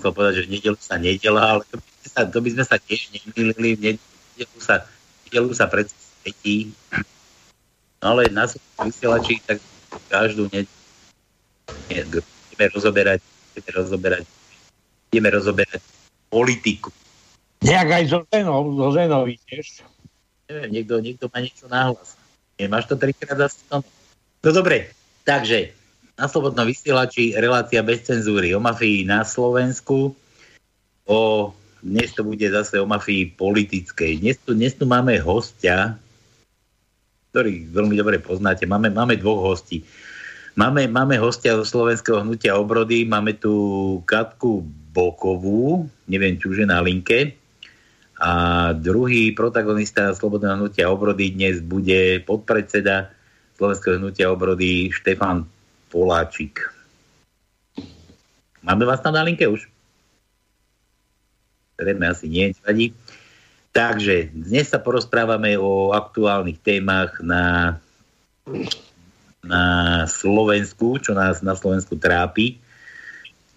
chcel povedať, že v nedelu sa nedela, ale to by sme sa, to by sme sa tiež nemýlili. V nedelu sa, v nedelu sa predsa svetí. No ale na vysielači tak každú nedelu budeme rozoberať, budeme rozoberať, budeme rozoberať politiku. Nejak aj zo ženou, zo ženou tiež. Neviem, niekto, niekto má niečo náhlas. Nemáš to trikrát zase? No dobre, takže na Slobodnom vysielači relácia bez cenzúry o mafii na Slovensku. O, dnes to bude zase o mafii politickej. Dnes tu, dnes tu máme hostia, ktorý veľmi dobre poznáte. Máme, máme dvoch hostí. Máme, máme hostia zo slovenského hnutia obrody, máme tu Katku Bokovú, neviem, či už je na linke. A druhý protagonista Slobodného hnutia obrody dnes bude podpredseda Slovenského hnutia obrody Štefan Poláčik. Máme vás tam na linke už? Zrejme asi nie, nevadí. Takže dnes sa porozprávame o aktuálnych témach na, na Slovensku, čo nás na Slovensku trápi.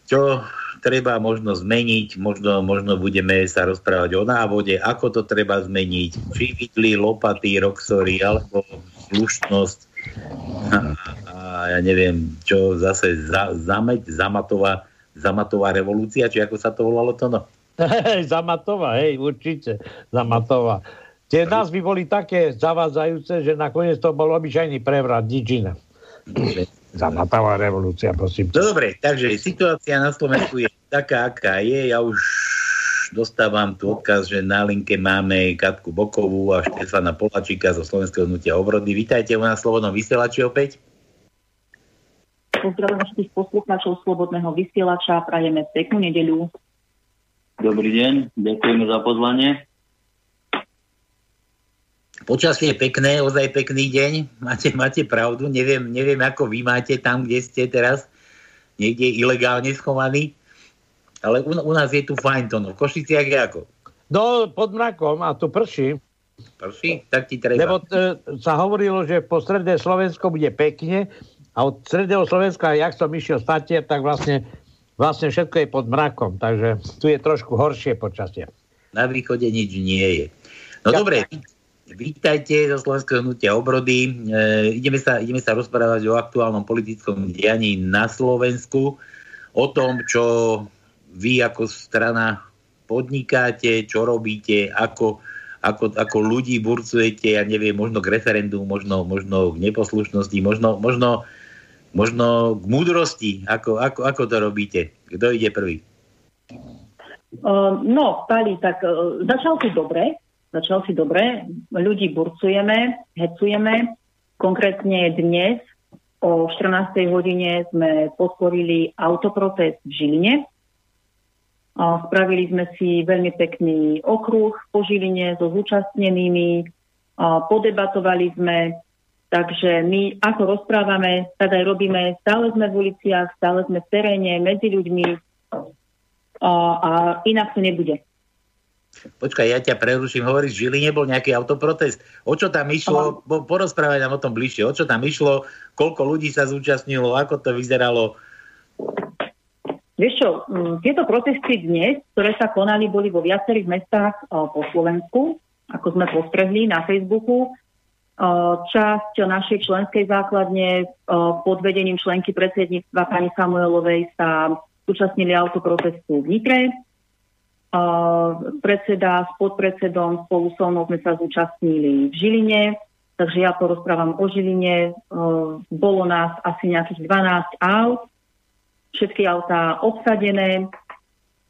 Čo treba možno zmeniť, možno, možno budeme sa rozprávať o návode, ako to treba zmeniť, či vidli lopaty, roxory, alebo slušnosť a, a ja neviem, čo zase za, zameť, zamatová, zamatová revolúcia, či ako sa to volalo to no? zamatová, hej, určite, zamatová. Tie názvy boli také zavádzajúce, že nakoniec to bol obyčajný prevrat, nič iné. Zamatová revolúcia, prosím. No dobre, takže situácia na Slovensku je taká, aká je. Ja už dostávam tu odkaz, že na linke máme Katku Bokovú a Štefana Polačíka zo Slovenského hnutia obrody. Vítajte u nás v Slobodnom vysielači opäť. Pozdravujem všetkých poslucháčov Slobodného vysielača. Prajeme peknú nedeľu. Dobrý deň, ďakujeme za pozvanie. Počasie je pekné, ozaj pekný deň. Máte, máte pravdu, neviem, neviem, ako vy máte tam, kde ste teraz, niekde ilegálne schovaní. Ale u, u nás je tu fajn to, no. V Košiciach je ako? No, pod mrakom a tu prší. Prší? Tak ti treba. Lebo e, sa hovorilo, že po strede Slovensko bude pekne a od stredného Slovenska, jak som išiel statier, tak vlastne, vlastne všetko je pod mrakom, takže tu je trošku horšie počasie. Na východe nič nie je. No ja, dobre, vítajte zo Slovenského hnutia obrody. E, ideme, sa, ideme sa rozprávať o aktuálnom politickom dianí na Slovensku, o tom, čo vy ako strana podnikáte, čo robíte, ako, ako, ako ľudí burcujete, ja neviem, možno k referendu, možno, možno k neposlušnosti, možno, možno možno k múdrosti, ako, ako, ako to robíte? Kto ide prvý? Uh, no, Pali, tak uh, začal si dobre, začal si dobre, ľudí burcujeme, hecujeme, konkrétne dnes o 14. hodine sme podporili autoprotest v Žiline. Spravili sme si veľmi pekný okruh po Žiline so zúčastnenými, podebatovali sme, Takže my ako rozprávame, tak aj robíme, stále sme v uliciach, stále sme v teréne, medzi ľuďmi a, inak to nebude. Počkaj, ja ťa preruším, hovoríš, Žili nebol nejaký autoprotest. O čo tam išlo? Po, porozprávaj nám o tom bližšie. O čo tam išlo? Koľko ľudí sa zúčastnilo? Ako to vyzeralo? Vieš čo, tieto protesty dnes, ktoré sa konali, boli vo viacerých mestách po Slovensku, ako sme postrehli na Facebooku. Časť našej členskej základne pod vedením členky predsedníctva pani Samuelovej sa zúčastnili autoprotestu v Nitre. Predseda s podpredsedom spolu so mnou sme sa zúčastnili v Žiline, takže ja porozprávam o Žiline. Bolo nás asi nejakých 12 aut, všetky autá obsadené,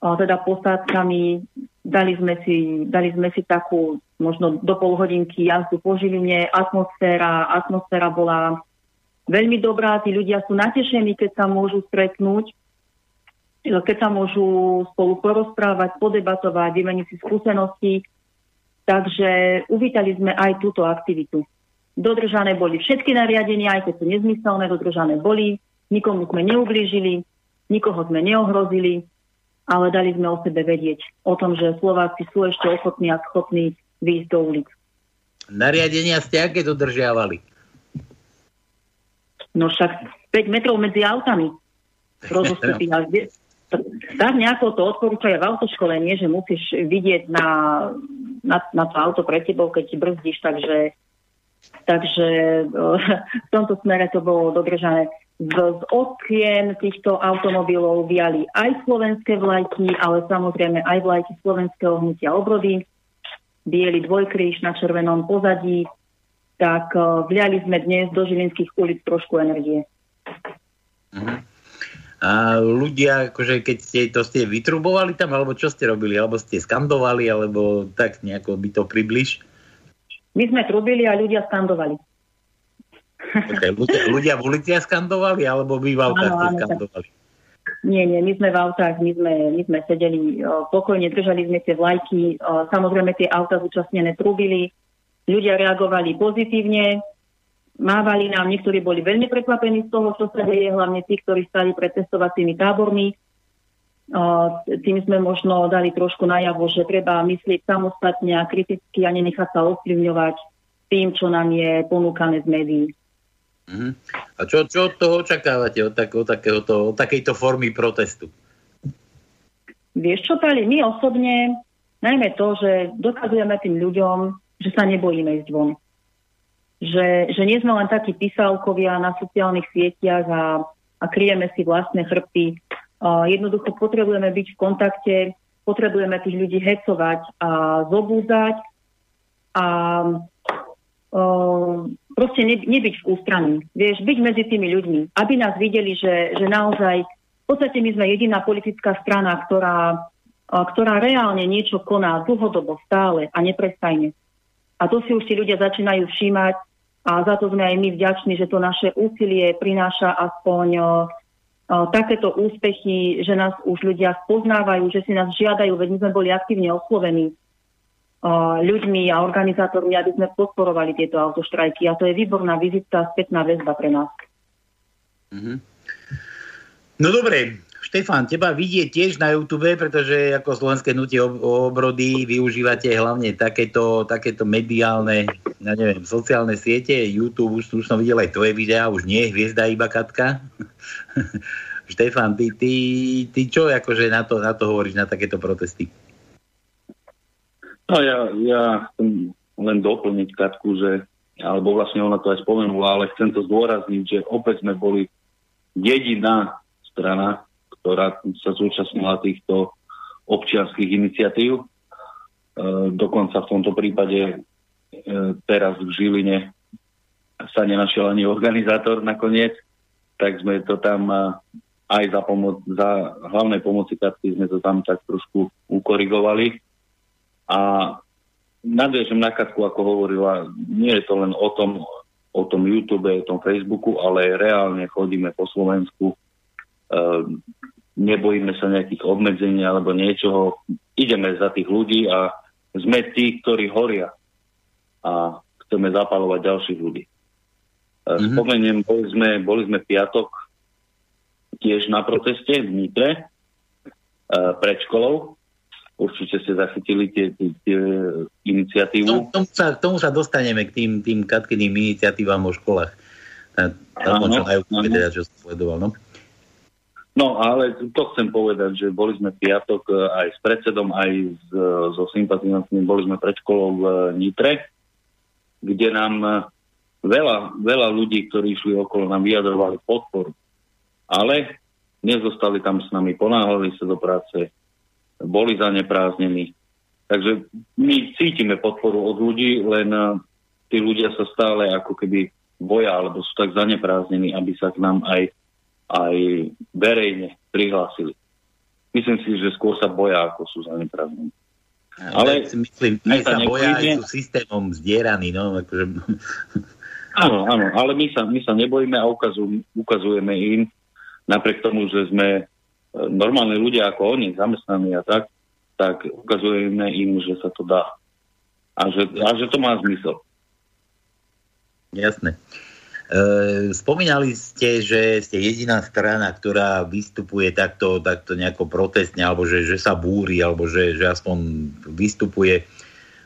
teda posádkami. Dali sme si, dali sme si takú možno do pol hodinky jazdu po Žiline. Atmosféra, atmosféra bola veľmi dobrá. Tí ľudia sú natešení, keď sa môžu stretnúť, keď sa môžu spolu porozprávať, podebatovať, vymeniť si skúsenosti. Takže uvítali sme aj túto aktivitu. Dodržané boli všetky nariadenia, aj keď sú nezmyselné, dodržané boli. Nikomu sme neublížili, nikoho sme neohrozili, ale dali sme o sebe vedieť o tom, že Slováci sú ešte ochotní a schopní výjsť do ulic. Nariadenia ste aké dodržiavali? No však 5 metrov medzi autami. 5 tak nejako to odporúčajú v autoškolenie, že musíš vidieť na, na, na to auto pred tebou, keď ti brzdíš, takže, takže v tomto smere to bolo dodržané. Z, z okien týchto automobilov viali aj slovenské vlajky, ale samozrejme aj vlajky slovenského hnutia obrody. Bielý dvojkríž na červenom pozadí. Tak vliali sme dnes do Žilinských ulic trošku energie. Uh-huh. A ľudia, akože keď ste to ste vytrubovali tam, alebo čo ste robili? Alebo ste skandovali, alebo tak nejako by to približ? My sme trubili a ľudia skandovali. Ľudia, ľudia v uliciach skandovali, alebo vy v autách áno, skandovali? Nie, nie, my sme v autách, my sme, my sme sedeli pokojne, držali sme tie vlajky, samozrejme tie auta zúčastnené trubili, ľudia reagovali pozitívne, Mávali nám, niektorí boli veľmi prekvapení z toho, čo sa deje, hlavne tí, ktorí stali pred testovacími tábormi. Tým sme možno dali trošku najavo, že treba myslieť samostatne a kriticky a nenechať sa ovplyvňovať tým, čo nám je ponúkané z médií. Uh-huh. A čo, čo od toho očakávate, od, tak, od, takéhoto, od takejto formy protestu? Vieš čo, Pali, my osobne, najmä to, že dokazujeme tým ľuďom, že sa nebojíme ísť von že, že nie sme len takí písavkovia na sociálnych sieťach a, a kryjeme si vlastné chrbty. Uh, jednoducho potrebujeme byť v kontakte, potrebujeme tých ľudí hecovať a zobúzať a uh, proste ne, nebyť v ústraní. Vieš, byť medzi tými ľuďmi, aby nás videli, že, že naozaj v podstate my sme jediná politická strana, ktorá, ktorá reálne niečo koná dlhodobo, stále a neprestajne. A to si už tí ľudia začínajú všímať a za to sme aj my vďační, že to naše úsilie prináša aspoň o, o, takéto úspechy, že nás už ľudia spoznávajú, že si nás žiadajú, veď my sme boli aktívne oslovení ľuďmi a organizátormi, aby sme podporovali tieto autoštrajky. A to je výborná vizitka, spätná väzba pre nás. Mm-hmm. No dobre, Štefan, teba vidieť tiež na YouTube, pretože ako slovenské nutie obrody využívate hlavne takéto, takéto mediálne, ja neviem, sociálne siete, YouTube, už, už som videl aj tvoje videá, už nie je hviezda, iba Katka. Štefan, ty, ty, ty čo akože na to, na to hovoríš, na takéto protesty? No ja, ja chcem len doplniť Katku, že, alebo vlastne ona to aj spomenula, ale chcem to zdôrazniť, že opäť sme boli jediná strana, ktorá sa zúčastnila týchto občianských iniciatív. E, dokonca v tomto prípade e, teraz v Žiline sa nenašiel ani organizátor nakoniec, tak sme to tam e, aj za, pomoc, za hlavnej pomoci Katky sme to tam tak trošku ukorigovali. A nadviežem na Katku, ako hovorila, nie je to len o tom, o tom YouTube, o tom Facebooku, ale reálne chodíme po Slovensku, nebojíme sa nejakých obmedzení alebo niečoho. Ideme za tých ľudí a sme tí, ktorí horia a chceme zapalovať ďalších ľudí. Mm-hmm. Spomeniem, boli sme, boli sme piatok tiež na proteste v Nitre e, pred školou. Určite ste zachytili tie, tie, tie iniciatívu. Tomu, tomu, sa, tomu sa dostaneme k tým, tým katkyným iniciatívam o školách. Áno, čo, aj, teda, čo som sledoval. No? No, ale to chcem povedať, že boli sme piatok e, aj s predsedom, aj s, e, so sympatizantmi, boli sme pred školou v Nitre, kde nám veľa, veľa ľudí, ktorí išli okolo, nám vyjadrovali podporu. Ale nezostali tam s nami, ponáhľali sa do práce, boli zanepráznení. Takže my cítime podporu od ľudí, len tí ľudia sa stále ako keby boja, alebo sú tak zanepráznení, aby sa k nám aj aj verejne prihlásili. Myslím si, že skôr sa boja, ako sú zaneprázdnení. Ale si myslím, aj sa boja, aj sú systémom zdieraní. No, akože... Áno, áno, ale my sa, my sa nebojíme a ukazu, ukazujeme im, napriek tomu, že sme normálni ľudia ako oni, zamestnaní a tak, tak ukazujeme im, že sa to dá. A že, a že to má zmysel. Jasné. E, spomínali ste, že ste jediná strana, ktorá vystupuje takto, takto nejako protestne, alebo že, že sa búri, alebo že, že aspoň vystupuje,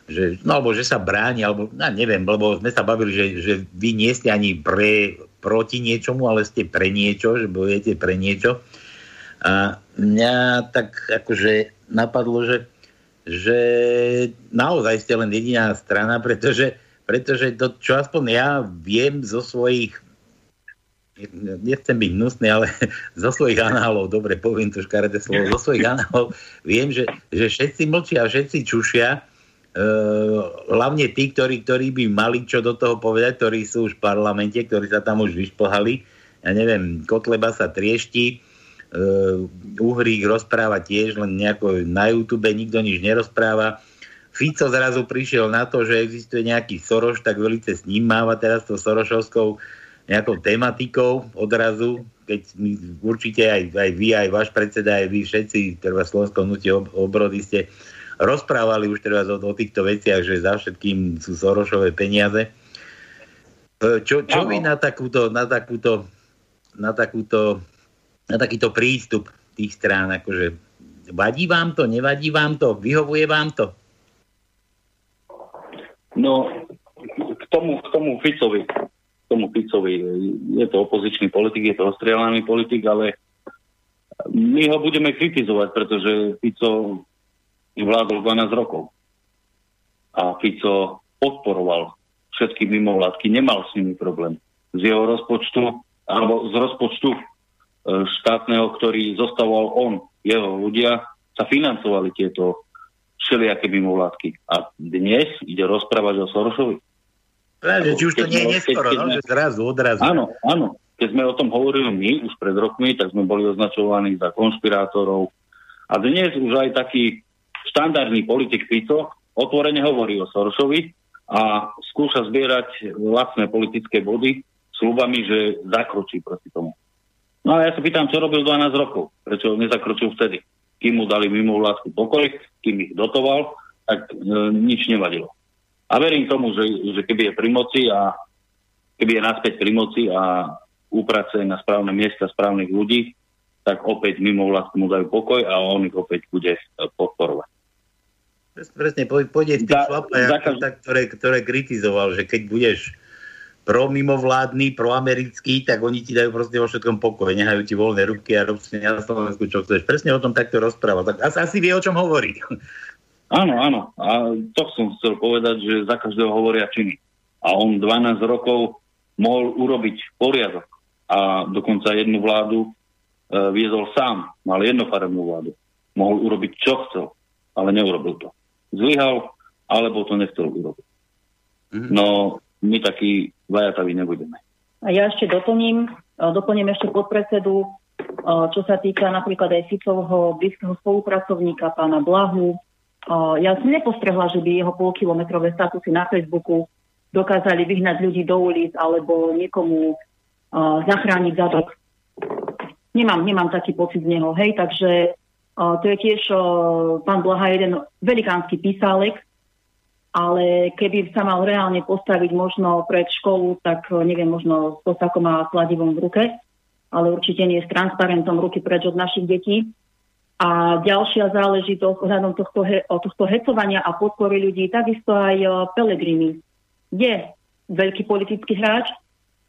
že, no alebo že sa bráni, alebo no, neviem, lebo sme sa bavili, že, že vy nie ste ani pre, proti niečomu, ale ste pre niečo, že bojujete pre niečo. A mňa tak akože napadlo, že, že naozaj ste len jediná strana, pretože, pretože to, čo aspoň ja viem zo svojich nechcem byť hnusný, ale zo svojich análov, dobre poviem to škaredé slovo, zo svojich análov viem, že, že všetci mlčia, všetci čušia, e, hlavne tí, ktorí, ktorí by mali čo do toho povedať, ktorí sú už v parlamente, ktorí sa tam už vyšplhali. Ja neviem, Kotleba sa triešti, Uhrík rozpráva tiež, len nejako na YouTube nikto nič nerozpráva. Fico zrazu prišiel na to, že existuje nejaký Soroš, tak velice s ním máva teraz to Sorošovskou nejakou tematikou odrazu, keď my určite aj, aj vy, aj váš predseda, aj vy všetci, treba Slovenskom hnutie obrody ste rozprávali už teraz o, o týchto veciach, že za všetkým sú Sorošové peniaze. E, čo, čo vy na takúto, na takúto, na takúto, na takýto prístup tých strán, akože vadí vám to, nevadí vám to, vyhovuje vám to? No, k tomu, k tomu Ficovi tomu Ficovi. Je to opozičný politik, je to ostrielaný politik, ale my ho budeme kritizovať, pretože Fico vládol 12 rokov. A Fico podporoval všetky mimovládky, nemal s nimi problém. Z jeho rozpočtu, alebo z rozpočtu štátneho, ktorý zostavoval on, jeho ľudia, sa financovali tieto všelijaké mimovládky. A dnes ide rozprávať o Sorošovi. Práve, či už to nie je neskoro, no, že zrazu, odrazu. Áno, áno. Keď sme o tom hovorili my už pred rokmi, tak sme boli označovaní za konšpirátorov. A dnes už aj taký štandardný politik Fico otvorene hovorí o Sorošovi a skúša zbierať vlastné politické body slubami, že zakročí proti tomu. No a ja sa pýtam, čo robil 12 rokov, prečo nezakročil vtedy. Kým mu dali mimo vládku pokoj, kým ich dotoval, tak e, nič nevadilo. A verím tomu, že, že keby je pri moci a keby je naspäť pri moci a upracuje na správne miesta správnych ľudí, tak opäť mimo vlastnú mu dajú pokoj a on ich opäť bude e, podporovať. Presne, pôjde v tých šlapajach, ktoré, ktoré kritizoval, že keď budeš pro mimovládny, pro americký, tak oni ti dajú proste vo všetkom pokoj, nehajú ti voľné ruky a rob si na Slovensku, čo chceš. Presne o tom takto rozprával. Tak asi, asi vie, o čom hovorí. Áno, áno. A to som chcel povedať, že za každého hovoria činy. A on 12 rokov mohol urobiť poriadok. A dokonca jednu vládu e, viezol sám. Mal jednofarebnú vládu. Mohol urobiť, čo chcel, ale neurobil to. Zlyhal, alebo to nechcel urobiť. Mm-hmm. No, my takí vajataví nebudeme. A ja ešte doplním, e, doplním ešte podpredsedu, e, čo sa týka napríklad aj Ficovho blízkeho spolupracovníka, pána Blahu, ja som nepostrehla, že by jeho polkilometrové statusy na Facebooku dokázali vyhnať ľudí do ulic alebo niekomu zachrániť zadok. Nemám, nemám taký pocit z neho, hej, takže to je tiež pán Blaha jeden velikánsky písálek, ale keby sa mal reálne postaviť možno pred školu, tak uh, neviem, možno s postakom a kladivom v ruke, ale určite nie s transparentom ruky preč od našich detí. A ďalšia záležitosť ohľadom tohto, he, tohto hecovania a podpory ľudí, takisto aj uh, Pelegrini. Je veľký politický hráč,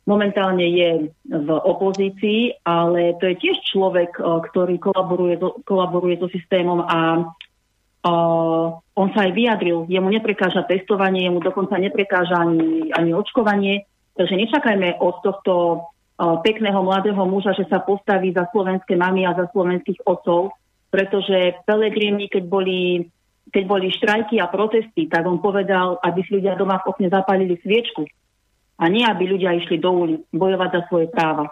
momentálne je v opozícii, ale to je tiež človek, uh, ktorý kolaboruje, kolaboruje so systémom a on sa aj vyjadril. Jemu neprekáža testovanie, jemu dokonca neprekáža ani, ani očkovanie. Takže nečakajme od tohto pekného mladého muža, že sa postaví za slovenské mamy a za slovenských otcov, pretože Pelegrini, keď boli, keď boli štrajky a protesty, tak on povedal, aby si ľudia doma v okne zapálili sviečku a nie, aby ľudia išli do ulic bojovať za svoje práva.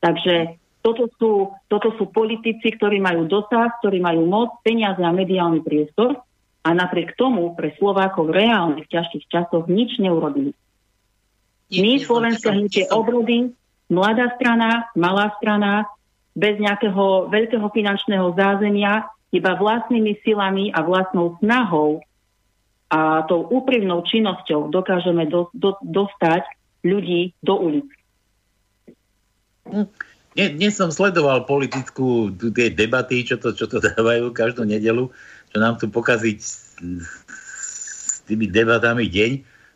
Takže toto sú, toto sú politici, ktorí majú dosah, ktorí majú moc, peniaze a mediálny priestor a napriek tomu pre Slovákov reálne v ťažkých časoch nič neurobili. My, Slovenské hnutie obrody, mladá strana, malá strana, bez nejakého veľkého finančného zázemia, iba vlastnými silami a vlastnou snahou a tou úprimnou činnosťou dokážeme do, do, dostať ľudí do ulic. Dnes som sledoval politickú tie debaty, čo to, čo to dávajú každú nedelu, čo nám tu pokaziť s, tými debatami deň.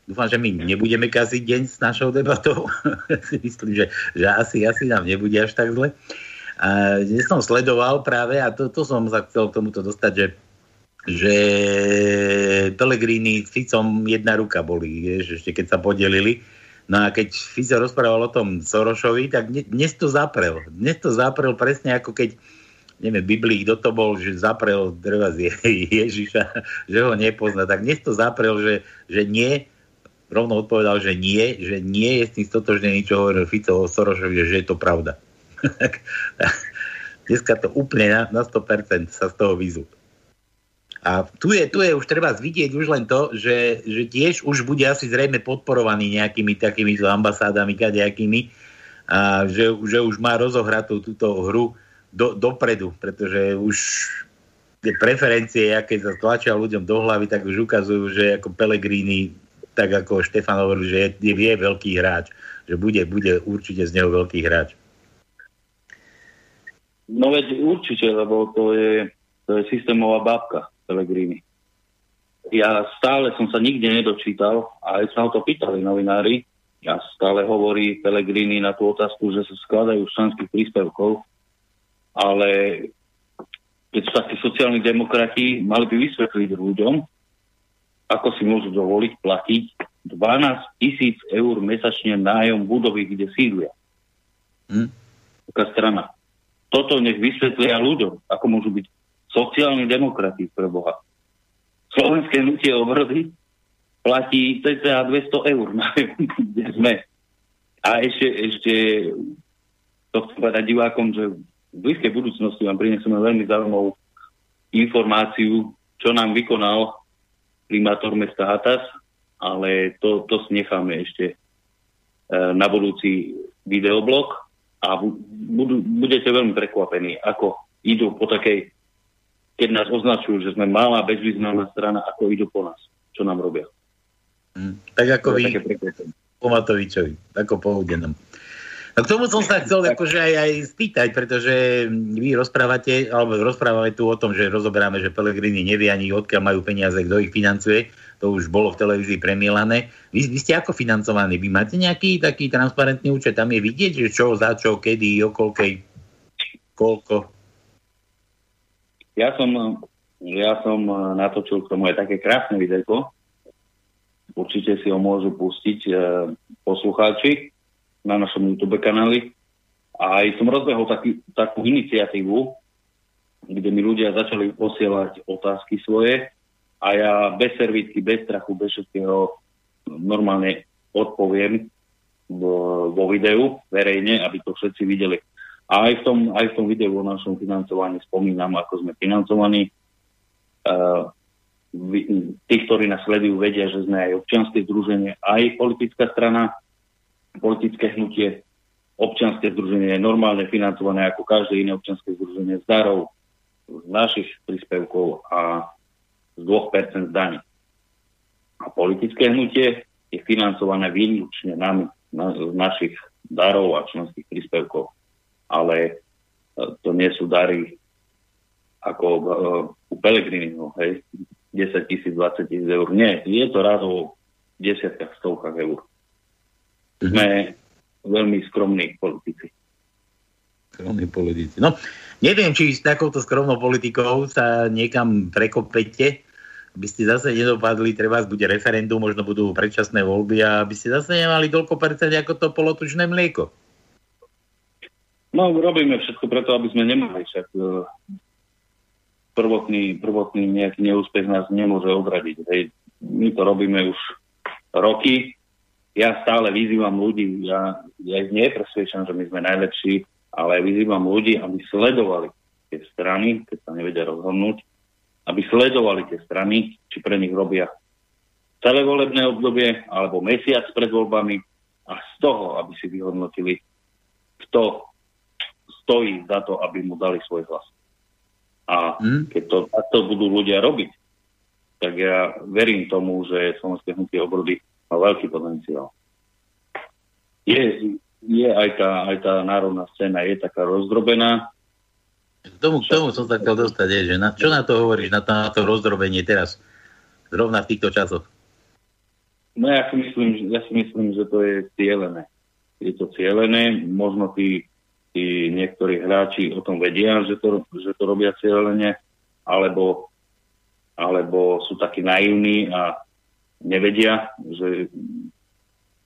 Dúfam, že my nebudeme kaziť deň s našou debatou. Myslím, že, že asi, asi nám nebude až tak zle. A dnes som sledoval práve, a to, to som sa chcel k tomuto dostať, že že Pellegrini s Ficom jedna ruka boli, ešte keď sa podelili. No a keď Fico rozprával o tom Sorošovi, tak dnes to zaprel. Dnes to zaprel presne ako keď neviem, Biblii, kto to bol, že zaprel drva z Ježiša, že ho nepozná. Tak dnes to zaprel, že, že nie, rovno odpovedal, že nie, že nie je s tým stotožnený, čo hovoril Fico o Sorošovi, že je to pravda. Dneska to úplne na, na 100% sa z toho vyzú. A tu je, tu je už treba zvidieť už len to, že, že tiež už bude asi zrejme podporovaný nejakými takými ambasádami, kadejakými, a že, že už má rozohratú túto hru do, dopredu, pretože už tie preferencie, aké sa stlačia ľuďom do hlavy, tak už ukazujú, že ako Pellegrini, tak ako Štefan hovoril, že je, je, veľký hráč, že bude, bude určite z neho veľký hráč. No veď určite, lebo to je, to je systémová bábka Pellegrini. Ja stále som sa nikde nedočítal, a aj sa ho to pýtali novinári, ja stále hovorí Pellegrini na tú otázku, že sa skladajú z členských príspevkov, ale keď sú takí sociálni demokrati, mali by vysvetliť ľuďom, ako si môžu dovoliť platiť 12 tisíc eur mesačne nájom budovy, kde sídlia. Hm? Taká strana. Toto nech vysvetlia ľuďom, ako môžu byť sociálni demokrati pre Boha. Slovenské nutie obrody platí cca 200 eur, kde sme. A ešte, ešte to chcem povedať divákom, že v blízkej budúcnosti vám prinesieme veľmi zaujímavú informáciu, čo nám vykonal primátor mesta Hatas, ale to, to si necháme ešte e, na budúci videoblog a budú, budete veľmi prekvapení, ako idú po takej, keď nás označujú, že sme malá, bezvýznamná strana, ako idú po nás, čo nám robia. Mm, tak ako vy, po Matovičovi, ako po Udenom. No k tomu som sa chcel akože aj, aj spýtať, pretože vy rozprávate, alebo rozprávame tu o tom, že rozoberáme, že Pelegrini nevie ani odkiaľ majú peniaze, kto ich financuje. To už bolo v televízii premielané. Vy, vy ste ako financovaní? Vy máte nejaký taký transparentný účet? Tam je vidieť, že čo, za čo, kedy, okolkej, koľko? Ja som, ja som natočil k tomu aj také krásne videjko. Určite si ho môžu pustiť e, poslucháči na našom YouTube kanáli. A aj som rozbehol taký, takú iniciatívu, kde mi ľudia začali posielať otázky svoje a ja bez servítky, bez strachu, bez všetkého normálne odpoviem vo videu verejne, aby to všetci videli. A aj v tom, aj v tom videu o našom financovaní spomínam, ako sme financovaní. Uh, tí, ktorí nás sledujú, vedia, že sme aj občianske združenie, aj politická strana, politické hnutie, občianske združenie je normálne financované ako každé iné občianske združenie z darov, z našich príspevkov a z 2% daní. A politické hnutie je financované výlučne nami, na, z našich darov a členských príspevkov. Ale e, to nie sú dary ako uh, u Pelegriniho, hej, 10 tisíc, 20 tisíc eur. Nie, je to rádovo v desiatkách, stovkách eur sme veľmi skromní politici. Skromní politici. No, neviem, či s takouto skromnou politikou sa niekam prekopete, aby ste zase nedopadli, treba bude referendum, možno budú predčasné voľby a aby ste zase nemali toľko percent ako to polotučné mlieko. No, robíme všetko preto, aby sme nemali však e, prvotný, prvotný nejaký neúspech nás nemôže odradiť. Hej. My to robíme už roky, ja stále vyzývam ľudí, ja, ja ich nepresvedčam, že my sme najlepší, ale vyzývam ľudí, aby sledovali tie strany, keď sa nevedia rozhodnúť, aby sledovali tie strany, či pre nich robia celé volebné obdobie alebo mesiac pred voľbami a z toho, aby si vyhodnotili, kto stojí za to, aby mu dali svoj hlas. A mm. keď to takto budú ľudia robiť, tak ja verím tomu, že Slovenské hnutie obrody má veľký potenciál. Je, je aj, tá, aj tá národná scéna je taká rozdrobená. K tomu, k tomu som sa chcel dostať, je, že na, čo na to hovoríš, na to, na to rozdrobenie teraz, zrovna v týchto časoch? No ja si myslím, ja si myslím že to je cieľené. Je to cieľené, možno tí tí niektorí hráči o tom vedia, že to, že to robia cieľene, alebo, alebo sú takí naivní a nevedia, že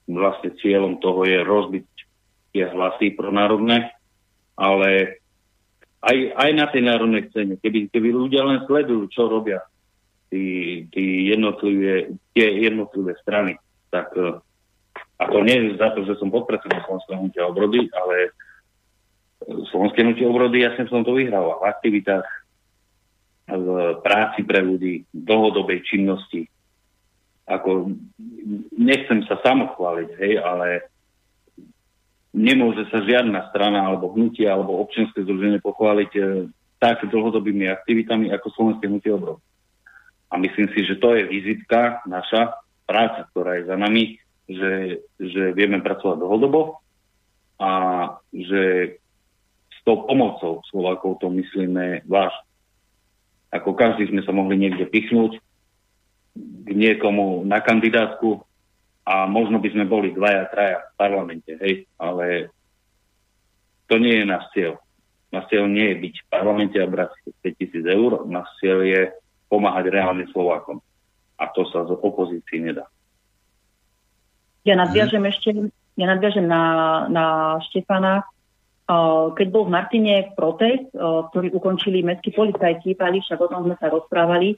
vlastne cieľom toho je rozbiť tie hlasy pronárodné, ale aj, aj na tej národnej scéne, keby, keby ľudia len sledujú, čo robia tí, tí jednotlivé, tie jednotlivé strany, tak a to nie je za to, že som podpredsedom Slovenského hnutia obrody, ale Slovenské hnutie obrody, som to vyhral v aktivitách, v práci pre ľudí, v dlhodobej činnosti. Ako, nechcem sa samochváliť, hej, ale nemôže sa žiadna strana alebo hnutie alebo občianske združenie pochváliť e, tak dlhodobými aktivitami ako Slovenské hnutie obrody. A myslím si, že to je vizitka naša práca, ktorá je za nami, že, že vieme pracovať dlhodobo a že tou pomocou Slovákov to myslíme vážne. Ako každý sme sa mohli niekde pichnúť k niekomu na kandidátku a možno by sme boli dvaja, traja v parlamente, hej, ale to nie je náš cieľ. Náš cieľ nie je byť v parlamente a brať 5 tisíc eur, náš cieľ je pomáhať reálne Slovákom. A to sa z opozícii nedá. Ja nadviažem hmm. ešte, ja nadviažem na, na Štefana. Keď bol v Martine protest, ktorý ukončili mestskí policajti, Pali, však o tom sme sa rozprávali,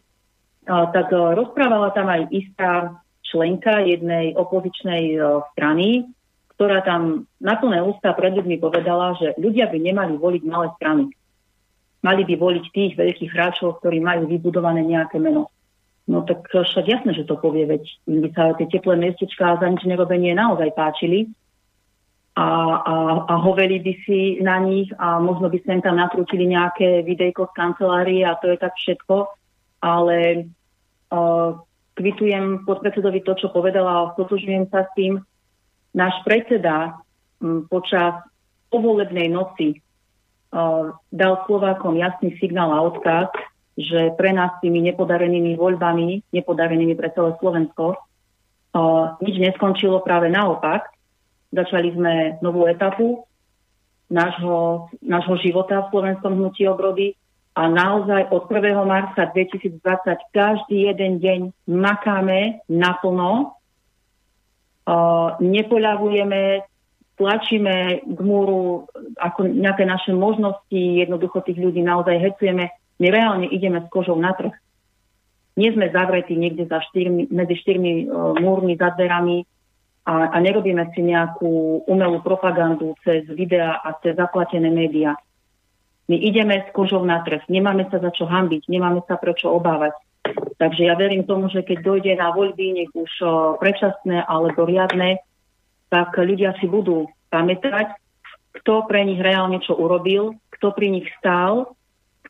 tak rozprávala tam aj istá členka jednej opozičnej strany, ktorá tam na plné ústa pred ľuďmi povedala, že ľudia by nemali voliť malé strany. Mali by voliť tých veľkých hráčov, ktorí majú vybudované nejaké meno. No tak však jasné, že to povie, veď by sa tie teplé miestečká za nič nerobenie naozaj páčili a, a, a hoveli by si na nich a možno by sem tam natrútili nejaké videjko z kancelárie a to je tak všetko, ale uh, kvitujem podpredsedovi to, čo povedala a stotožňujem sa s tým. Náš predseda um, počas povolebnej noci uh, dal Slovákom jasný signál a odkaz, že pre nás tými nepodarenými voľbami, nepodarenými pre celé Slovensko, uh, nič neskončilo práve naopak. Začali sme novú etapu nášho, nášho života v slovenskom hnutí obrody a naozaj od 1. marca 2020 každý jeden deň makáme naplno, uh, nepoľavujeme, tlačíme k múru ako nejaké naše možnosti, jednoducho tých ľudí naozaj hecujeme my reálne ideme s kožou na trh. Nie sme zavretí niekde za štyrmi, medzi štyrmi uh, múrmi za dverami a, a nerobíme si nejakú umelú propagandu cez videá a cez zaplatené médiá. My ideme s kožou na trh. Nemáme sa za čo hambiť, nemáme sa prečo obávať. Takže ja verím tomu, že keď dojde na voľby, nech už predčasné alebo riadne, tak ľudia si budú pamätať, kto pre nich reálne čo urobil, kto pri nich stál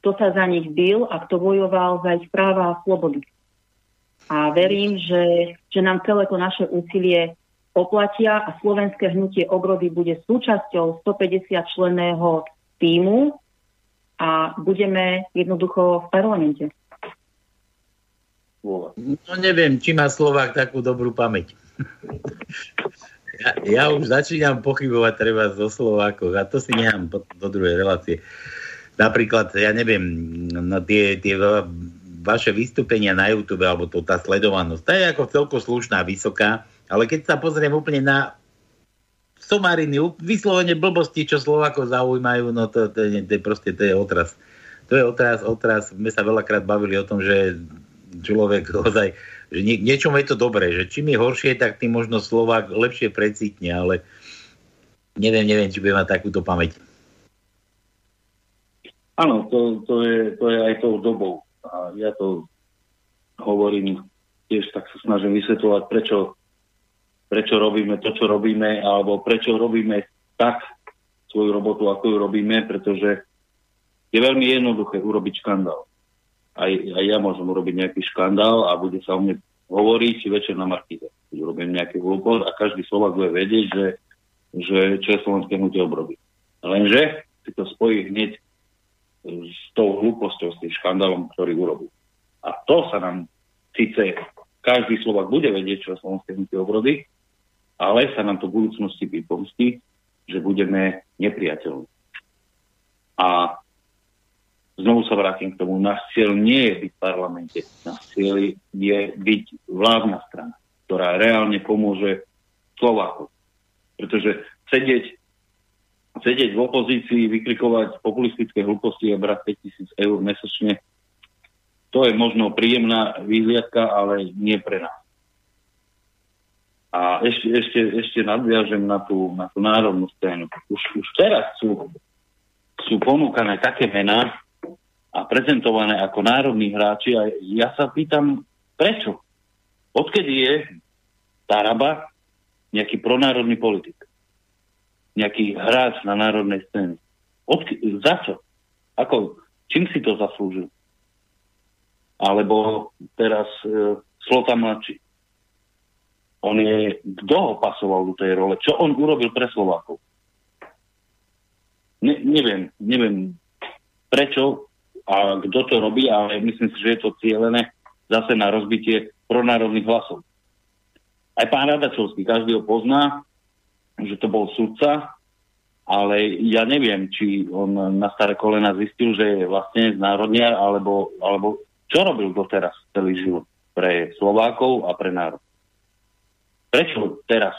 kto sa za nich bil a kto bojoval za ich práva a slobody. A verím, že, že nám celé to naše úsilie oplatia a slovenské hnutie obrody bude súčasťou 150 členného týmu a budeme jednoducho v parlamente. No neviem, či má Slovák takú dobrú pamäť. Ja, ja už začínam pochybovať treba zo Slovákov a to si nechám do druhej relácie napríklad, ja neviem, no tie, tie vaše vystúpenia na YouTube, alebo to, tá sledovanosť, tá je ako celko slušná, vysoká, ale keď sa pozriem úplne na somariny, vyslovene blbosti, čo Slovako zaujímajú, no to, to, to, to, proste, to je otraz. To je otraz, otraz. My sa veľakrát bavili o tom, že človek ozaj, že nie, niečom je to dobré, že čím je horšie, tak tým možno Slovák lepšie precítne, ale neviem, neviem, či bude mať takúto pamäť. Áno, to, to, je, to je aj tou dobou. A ja to hovorím, tiež tak sa snažím vysvetľovať, prečo, prečo robíme to, čo robíme, alebo prečo robíme tak svoju robotu, ako ju robíme, pretože je veľmi jednoduché urobiť škandál. Aj, aj ja môžem urobiť nejaký škandál a bude sa o mne hovoriť večer na Markíze. Urobím nejaký hlúpot a každý Slovak bude vedieť, že, že čo je slovenské hnutie obrody. Lenže si to spojí hneď s tou hlúposťou, s tým škandálom, ktorý urobil. A to sa nám síce každý Slovak bude vedieť, čo je slovenské hnutie obrody, ale sa nám to v budúcnosti pripomstí, že budeme nepriateľní. A znovu sa vrátim k tomu, náš cieľ nie je byť v parlamente, náš cieľ je byť vládna strana, ktorá reálne pomôže Slovákom. Pretože sedieť, sedieť v opozícii, vykrikovať populistické hlúposti a brať 5000 eur mesačne, to je možno príjemná výhliadka, ale nie pre nás. A ešte, ešte, ešte nadviažem na tú, na tú národnú scénu. Už, už teraz sú, sú ponúkané také mená a prezentované ako národní hráči a ja sa pýtam, prečo? Odkedy je Taraba nejaký pronárodný politik? Nejaký hráč na národnej scéne? Za čo? Ako, čím si to zaslúžil? Alebo teraz e, Slota mladší on je, kto ho pasoval do tej role? Čo on urobil pre Slovákov? Ne, neviem, neviem prečo a kto to robí, ale myslím si, že je to cieľené zase na rozbitie pronárodných hlasov. Aj pán Radačovský, každý ho pozná, že to bol sudca, ale ja neviem, či on na staré kolena zistil, že je vlastne z národnia, alebo, alebo čo robil doteraz celý život pre Slovákov a pre národ. Prečo teraz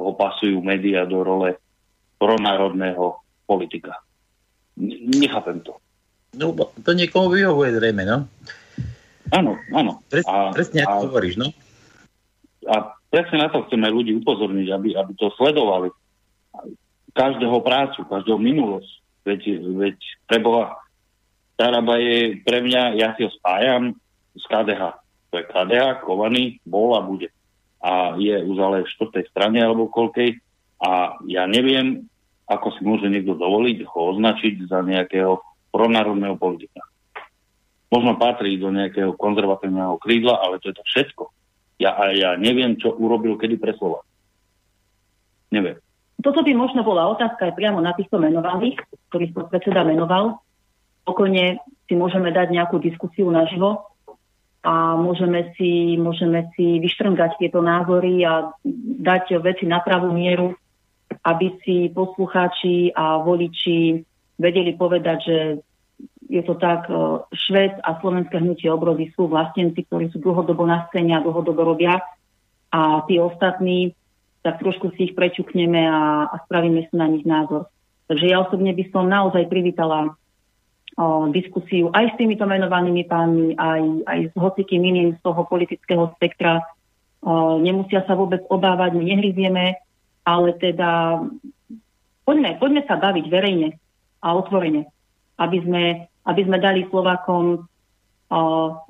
ho pasujú médiá do role pronárodného politika? Nechápem to. No, to niekomu vyhovuje zrejme, no? Áno, áno. Pres, a, presne ako a, hovoríš, no? A presne na to chceme ľudí upozorniť, aby, aby to sledovali. Každého prácu, každého minulosť. Veď, veď preboha, Taraba je pre mňa, ja si ho spájam z KDH. To je KDH, kovaný, bol a bude a je už ale v štvrtej strane alebo koľkej a ja neviem, ako si môže niekto dovoliť ho označiť za nejakého pronárodného politika. Možno patrí do nejakého konzervatívneho krídla, ale to je to všetko. Ja, a ja neviem, čo urobil kedy pre slova. Neviem. Toto by možno bola otázka aj priamo na týchto menovaných, ktorých predseda menoval. Pokojne si môžeme dať nejakú diskusiu naživo, a môžeme si, môžeme si vyštrngať tieto názory a dať veci na pravú mieru, aby si poslucháči a voliči vedeli povedať, že je to tak, e, Šved a slovenské hnutie obrody sú vlastenci, ktorí sú dlhodobo na scéne a dlhodobo robia a tí ostatní, tak trošku si ich prečukneme a, a spravíme si na nich názor. Takže ja osobne by som naozaj privítala o, diskusiu aj s týmito menovanými pánmi, aj, aj s hocikým iným z toho politického spektra. O, nemusia sa vôbec obávať, my nehryzieme, ale teda poďme, poďme sa baviť verejne a otvorene, aby sme, aby sme dali Slovákom o,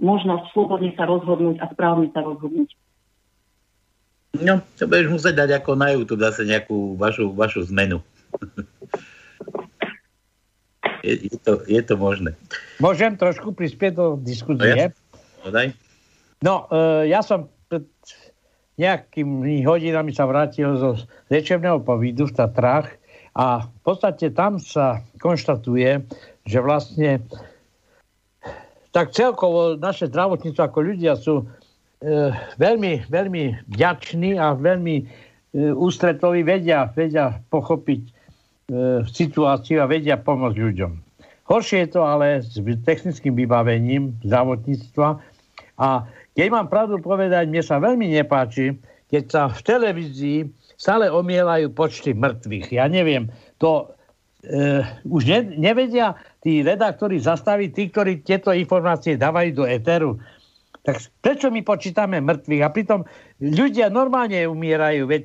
možnosť slobodne sa rozhodnúť a správne sa rozhodnúť. No, to budeš musieť dať ako na YouTube zase nejakú vašu, vašu zmenu. je, je, to, je to možné. Môžem trošku prispieť do diskusie? No, ja, no e, ja som pred nejakými hodinami sa vrátil zo liečebného povídu v Tatrách a v podstate tam sa konštatuje, že vlastne tak celkovo naše zdravotníctvo ako ľudia sú e, veľmi, veľmi vďační a veľmi e, ústretoví vedia, vedia pochopiť E, situáciu a vedia pomôcť ľuďom. Horšie je to ale s technickým vybavením zdravotníctva a keď mám pravdu povedať, mne sa veľmi nepáči, keď sa v televízii stále omielajú počty mŕtvych. Ja neviem, to e, už ne, nevedia tí redaktori zastaviť, tí, ktorí tieto informácie dávajú do éteru. Tak prečo my počítame mŕtvych? A pritom ľudia normálne umierajú, veď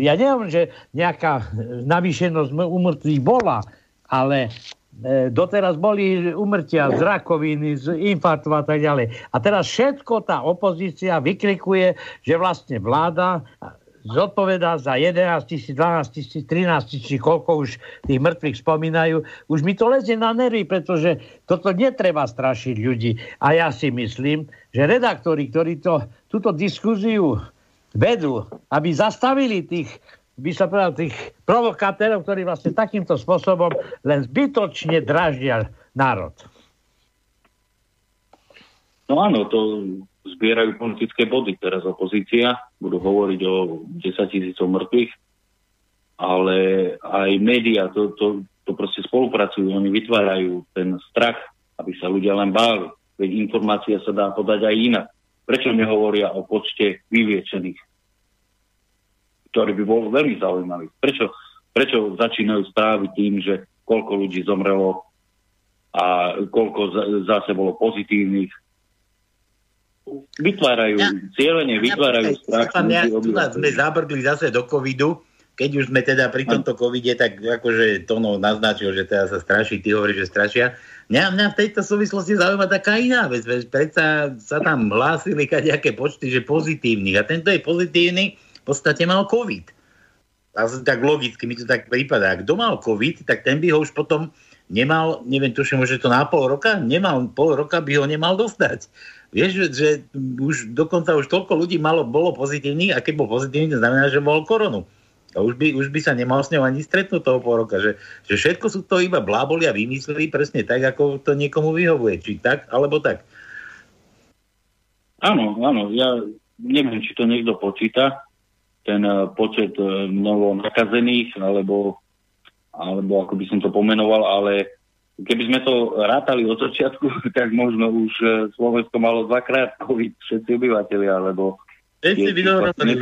ja neviem, že nejaká navýšenosť umrtvých bola, ale e, doteraz boli umrtia z rakoviny, z infarktu a tak ďalej. A teraz všetko tá opozícia vykrikuje, že vlastne vláda zodpovedá za 11 tisíc, 12 tisíc, 13 tisíc, koľko už tých mŕtvych spomínajú. Už mi to lezie na nervy, pretože toto netreba strašiť ľudí. A ja si myslím, že redaktori, ktorí to, túto diskuziu vedú, aby zastavili tých, by sa povedal, tých provokátérov, ktorí vlastne takýmto spôsobom len zbytočne draždia národ. No áno, to zbierajú politické body. Teraz opozícia, budú hovoriť o 10 tisícov mŕtvych, ale aj médiá, to, to, to proste spolupracujú, oni vytvárajú ten strach, aby sa ľudia len báli. Veď informácia sa dá podať aj inak. Prečo nehovoria o počte vyliečených? Ktorý by bol veľmi zaujímavý. Prečo, prečo začínajú správy tým, že koľko ľudí zomrelo a koľko zase bolo pozitívnych vytvárajú, ja, cieľene vytvárajú ja, strach. Ja, ja, sme zabrdli zase do covidu, keď už sme teda pri tomto covide, tak akože Tono naznačil, že teda sa straší, ty hovoríš, že strašia. Mňa, mňa v tejto súvislosti zaujíma taká iná vec, veď predsa sa tam hlásili nejaké počty, že pozitívnych a tento je pozitívny, v podstate mal COVID. A tak logicky mi to tak prípada. Kto mal COVID, tak ten by ho už potom nemal, neviem, tuším, že to na pol roka, nemal, pol roka by ho nemal dostať. Vieš, že, už dokonca už toľko ľudí malo, bolo pozitívnych a keď bol pozitívny, to znamená, že bol koronu. A už by, už by sa nemal s ňou ani stretnúť toho pol roka. Že, že všetko sú to iba bláboli a vymysleli presne tak, ako to niekomu vyhovuje. Či tak, alebo tak. Áno, áno. Ja neviem, či to niekto počíta, ten uh, počet uh, novo nakazených, alebo, alebo ako by som to pomenoval, ale Keby sme to rátali od začiatku, tak možno už e, Slovensko malo dvakrát COVID všetci obyvateľia,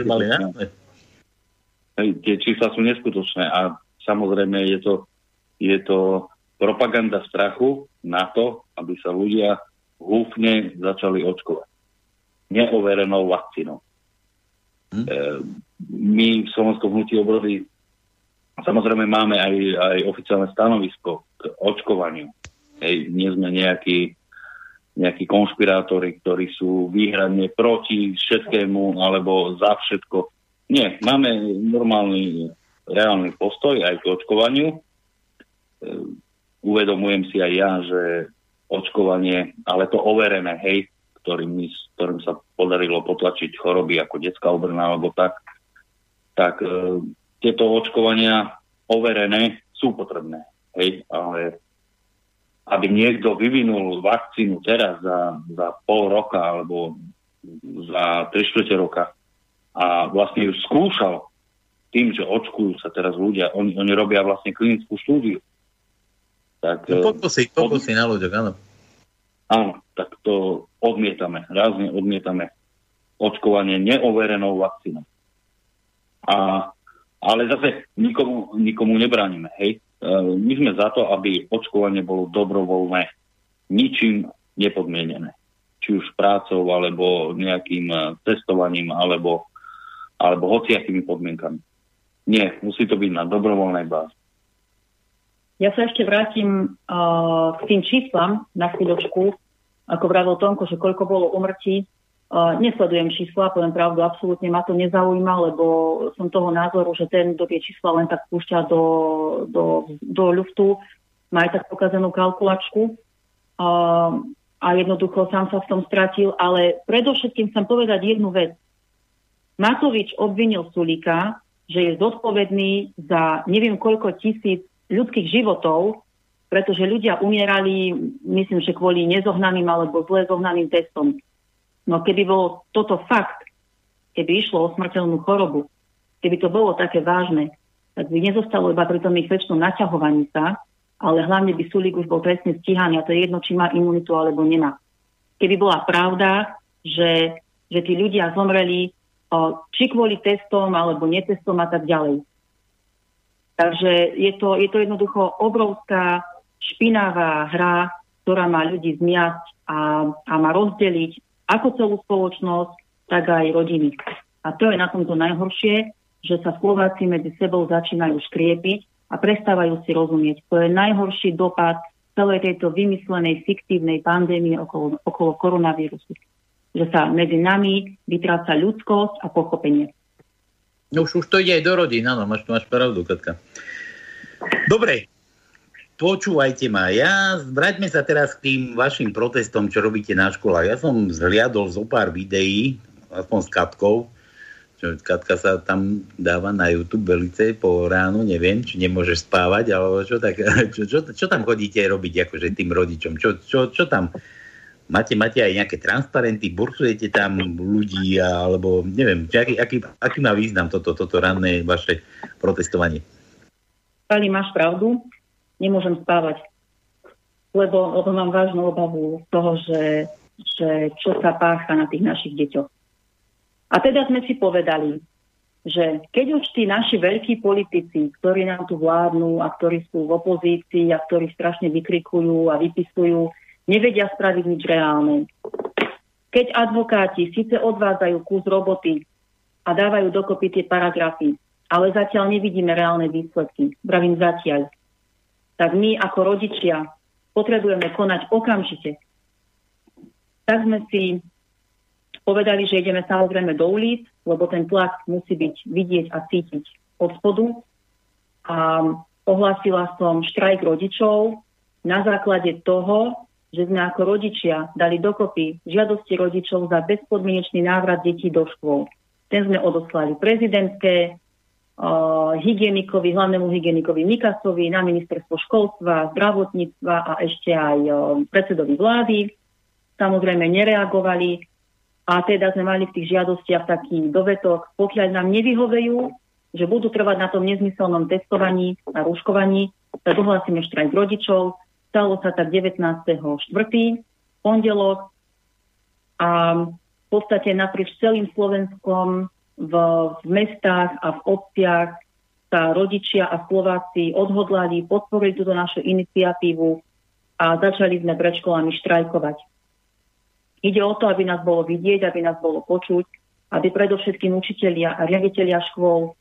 mali, Tie čísla sú neskutočné a samozrejme je to, je to propaganda strachu na to, aby sa ľudia húfne začali očkovať. Neoverenou vakcínou. Hm? E, my v Slovenskom hnutí obrody samozrejme máme aj, aj oficiálne stanovisko očkovaniu. Hej, nie sme nejakí, nejakí konšpirátori, ktorí sú výhradne proti všetkému alebo za všetko. Nie, máme normálny reálny postoj aj k očkovaniu. E, uvedomujem si aj ja, že očkovanie, ale to overené, hej, ktorým, ktorým sa podarilo potlačiť choroby ako detská obrna alebo tak, tak e, tieto očkovania overené sú potrebné. Hej, ale aby niekto vyvinul vakcínu teraz za, za pol roka alebo za 3 čtvrte roka a vlastne ju skúšal tým, že očkujú sa teraz ľudia, oni, oni robia vlastne klinickú štúdiu. Tak, no, pokusy, eh, pokusy od... na ľuďoch, áno. Áno, tak to odmietame, rázne odmietame očkovanie neoverenou vakcínou. A, ale zase nikomu, nikomu nebránime, hej. Ehm, my sme za to, aby očkovanie bolo dobrovoľné, ničím nepodmienené. Či už prácou, alebo nejakým e, testovaním, alebo, alebo hociakými podmienkami. Nie, musí to byť na dobrovoľnej báze. Ja sa ešte vrátim uh, k tým číslam na chvíľočku, ako vravil Tomko, že koľko bolo umrtí. Uh, nesledujem čísla, poviem pravdu, absolútne ma to nezaujíma, lebo som toho názoru, že ten, kto tie čísla len tak púšťa do, do, do ľuftu, má aj tak pokazenú kalkulačku uh, a jednoducho sám sa v tom stratil, ale predovšetkým chcem povedať jednu vec. Matovič obvinil Sulika, že je zodpovedný za neviem koľko tisíc ľudských životov, pretože ľudia umierali, myslím, že kvôli nezohnaným alebo zle zohnaným testom. No keby bolo toto fakt, keby išlo o smrteľnú chorobu, keby to bolo také vážne, tak by nezostalo iba pri tom ich väčšnom naťahovaní sa, ale hlavne by Sulík už bol trestne stíhaný a to je jedno, či má imunitu alebo nemá. Keby bola pravda, že, že tí ľudia zomreli či kvôli testom alebo netestom a tak ďalej. Takže je to, je to jednoducho obrovská špinavá hra, ktorá má ľudí zmiasť a, a má rozdeliť ako celú spoločnosť, tak aj rodiny. A to je na tomto najhoršie, že sa Slováci medzi sebou začínajú škriepiť a prestávajú si rozumieť. To je najhorší dopad celej tejto vymyslenej fiktívnej pandémie okolo, okolo koronavírusu. Že sa medzi nami vytráca ľudskosť a pochopenie. No už, už to ide aj do rodín, áno, máš, máš pravdu, Katka. Dobre, Počúvajte ma, ja vráťme sa teraz k tým vašim protestom, čo robíte na školách. Ja som zhliadol zo pár videí, aspoň s Katkou, čo Katka sa tam dáva na YouTube velice po ránu, neviem, či nemôže spávať, alebo čo, tak, čo, čo, čo tam chodíte robiť akože tým rodičom? Čo, čo, čo tam? Máte, máte aj nejaké transparenty, bursujete tam ľudí, alebo neviem, či aký, aký, aký má význam toto, toto ranné vaše protestovanie? Pani, máš pravdu nemôžem spávať, lebo, lebo mám vážnu obavu z toho, že, že čo sa pácha na tých našich deťoch. A teda sme si povedali, že keď už tí naši veľkí politici, ktorí nám tu vládnu a ktorí sú v opozícii a ktorí strašne vykrikujú a vypisujú, nevedia spraviť nič reálne. Keď advokáti síce odvádzajú kus roboty a dávajú dokopy tie paragrafy, ale zatiaľ nevidíme reálne výsledky. Pravím zatiaľ. Tak my ako rodičia potrebujeme konať okamžite. Tak sme si povedali, že ideme samozrejme do ulic, lebo ten tlak musí byť vidieť a cítiť od spodu. A ohlásila som štrajk rodičov na základe toho, že sme ako rodičia dali dokopy žiadosti rodičov za bezpodmienečný návrat detí do škôl. Ten sme odoslali prezidentke, hygienikovi, hlavnému hygienikovi Mikasovi, na ministerstvo školstva, zdravotníctva a ešte aj uh, predsedovi vlády. Samozrejme nereagovali. A teda sme mali v tých žiadostiach taký dovetok, pokiaľ nám nevyhovejú, že budú trvať na tom nezmyselnom testovaní a rúškovaní, tak ohlasíme štrajk rodičov. Stalo sa tak 19.4. pondelok a v podstate naprieč celým Slovenskom v, v mestách a v obciach sa rodičia a Slováci odhodlali, podporili túto našu iniciatívu a začali sme pred školami štrajkovať. Ide o to, aby nás bolo vidieť, aby nás bolo počuť, aby predovšetkým učitelia a riaditeľia škôl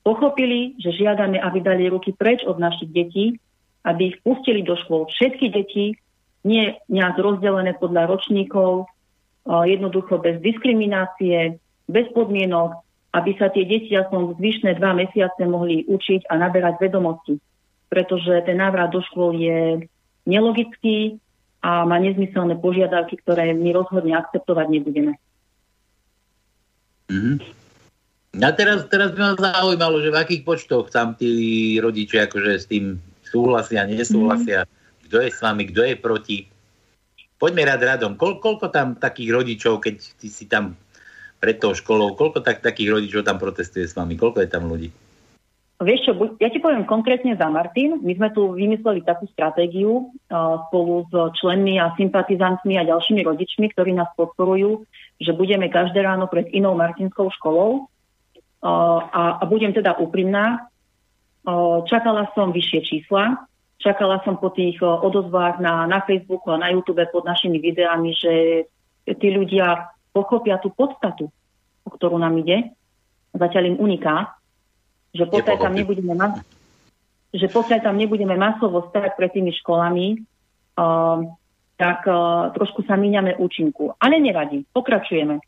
pochopili, že žiadame, aby dali ruky preč od našich detí, aby ich pustili do škôl všetky deti, nie nejak rozdelené podľa ročníkov, jednoducho bez diskriminácie, bez podmienok, aby sa tie deti aspoň zvyšné dva mesiace mohli učiť a naberať vedomosti. Pretože ten návrat do škôl je nelogický, a má nezmyselné požiadavky, ktoré my rozhodne akceptovať nebudeme. Mm-hmm. A teraz, teraz by ma zaujímalo, že v akých počtoch tam tí rodičia akože s tým súhlasia, nesúhlasia, mm-hmm. kto je s vami, kto je proti. Poďme rád radom. Kol, koľko tam takých rodičov, keď ty si tam pred tou školou, koľko tak, takých rodičov tam protestuje s vami? Koľko je tam ľudí? Vieš čo, ja ti poviem konkrétne za Martin. My sme tu vymysleli takú stratégiu uh, spolu s členmi a sympatizantmi a ďalšími rodičmi, ktorí nás podporujú, že budeme každé ráno pred inou Martinskou školou. Uh, a, a budem teda úprimná. Uh, čakala som vyššie čísla. Čakala som po tých odozvách na, na Facebooku a na YouTube pod našimi videami, že tí ľudia pochopia tú podstatu, o ktorú nám ide. Zatiaľ im uniká že pokiaľ tam nebudeme ma- že pokiaľ tam nebudeme masovo stať pred tými školami, uh, tak uh, trošku sa míňame účinku. Ale nevadí, pokračujeme.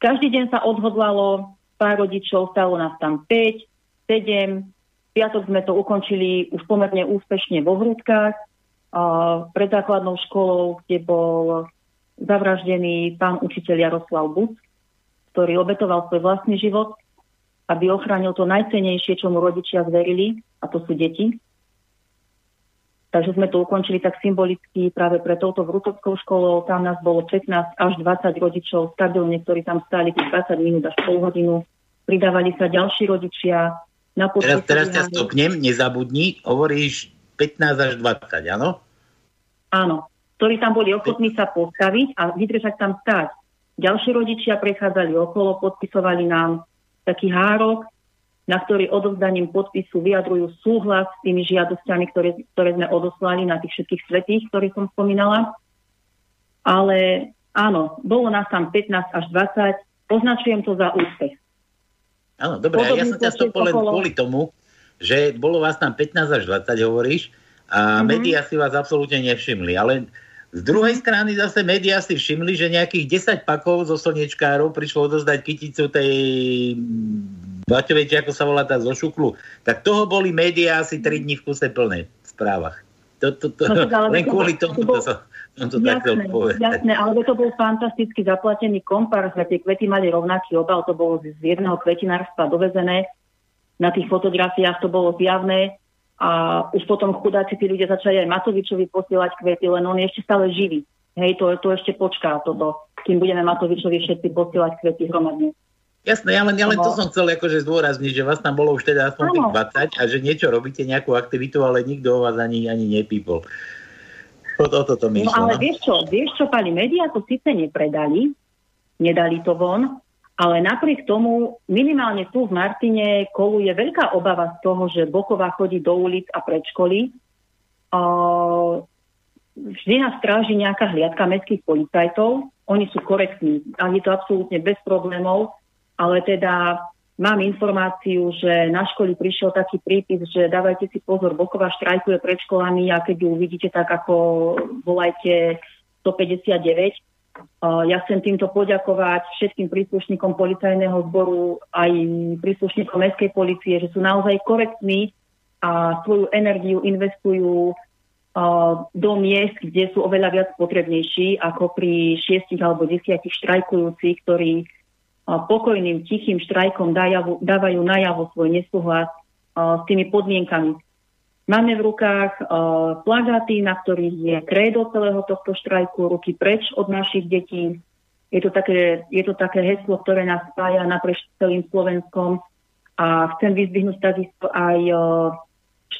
Každý deň sa odhodlalo pár rodičov, stalo nás tam 5, 7, v piatok sme to ukončili už pomerne úspešne vo Hrúdkach, uh, pred základnou školou, kde bol zavraždený pán učiteľ Jaroslav Bus, ktorý obetoval svoj vlastný život aby ochránil to najcenejšie, čo mu rodičia zverili, a to sú deti. Takže sme to ukončili tak symbolicky práve pre touto vrútovskou školou. Tam nás bolo 15 až 20 rodičov stabilne, ktorí tam stáli 20 minút až pol hodinu. Pridávali sa ďalší rodičia. Na teraz, teraz ťa stopnem, nezabudni, hovoríš 15 až 20, áno? Áno, ktorí tam boli ochotní sa postaviť a vydržať tam stáť. Ďalší rodičia prechádzali okolo, podpisovali nám taký hárok, na ktorý odovzdaním podpisu vyjadrujú súhlas s tými žiadosťami, ktoré, ktoré sme odoslali na tých všetkých svetých, ktorých som spomínala. Ale áno, bolo nás tam 15 až 20, označujem to za úspech. Áno, dobre, ja som ťa stopol len kvôli tomu, že bolo vás tam 15 až 20, hovoríš, a mm-hmm. médiá si vás absolútne nevšimli, ale z druhej strany zase médiá si všimli, že nejakých 10 pakov zo slnečkárov prišlo odozdať kyticu tej Baťovej, či ako sa volá tá zo šuklu. Tak toho boli médiá asi 3 dní v kuse plné v správach. To, to, to, no, len kvôli tomu to, to som to jasné, tak povedať. Jasné, ale to bol fantasticky zaplatený kompár, sme tie kvety mali rovnaký obal, to bolo z jedného kvetinárstva dovezené. Na tých fotografiách to bolo zjavné a už potom chudáci tí ľudia začali aj Matovičovi posielať kvety, len on je ešte stále živý. Hej, to, to ešte počká toto, kým budeme Matovičovi všetci posielať kvety hromadne. Jasné, ja len, ja len to som chcel akože zdôrazniť, že vás tam bolo už teda aspoň tých 20 a že niečo robíte, nejakú aktivitu, ale nikto o vás ani, ani nepípol. O, o toto mi No ale no. vieš čo, vieš čo, pani, médiá to síce nepredali, nedali to von, ale napriek tomu minimálne tu v Martine koluje veľká obava z toho, že Boková chodí do ulic a pred školy. Vždy nás stráži nejaká hliadka mestských policajtov. Oni sú korektní a je to absolútne bez problémov ale teda mám informáciu, že na školy prišiel taký prípis, že dávajte si pozor, Boková štrajkuje pred školami a keď ju uvidíte tak, ako volajte 159. Ja chcem týmto poďakovať všetkým príslušníkom policajného zboru aj príslušníkom mestskej policie, že sú naozaj korektní a svoju energiu investujú do miest, kde sú oveľa viac potrebnejší ako pri šiestich alebo desiatich štrajkujúcich, ktorí pokojným, tichým štrajkom dávajú najavo svoj nesúhlas s tými podmienkami. Máme v rukách uh, plagáty, na ktorých je krédo celého tohto štrajku, ruky preč od našich detí. Je to také, je to také heslo, ktoré nás spája naprieč celým Slovenskom. A chcem vyzdvihnúť takisto aj uh,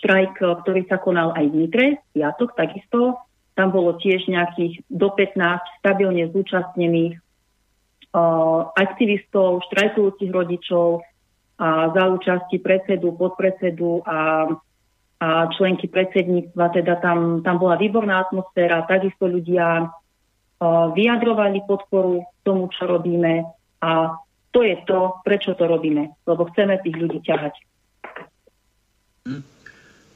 štrajk, ktorý sa konal aj v Nitre, piatok takisto. Tam bolo tiež nejakých do 15 stabilne zúčastnených aktivistov, štrajkujúcich rodičov a za účasti predsedu, podpredsedu a, a členky predsedníctva. Teda tam, tam bola výborná atmosféra, takisto ľudia vyjadrovali podporu tomu, čo robíme a to je to, prečo to robíme, lebo chceme tých ľudí ťahať.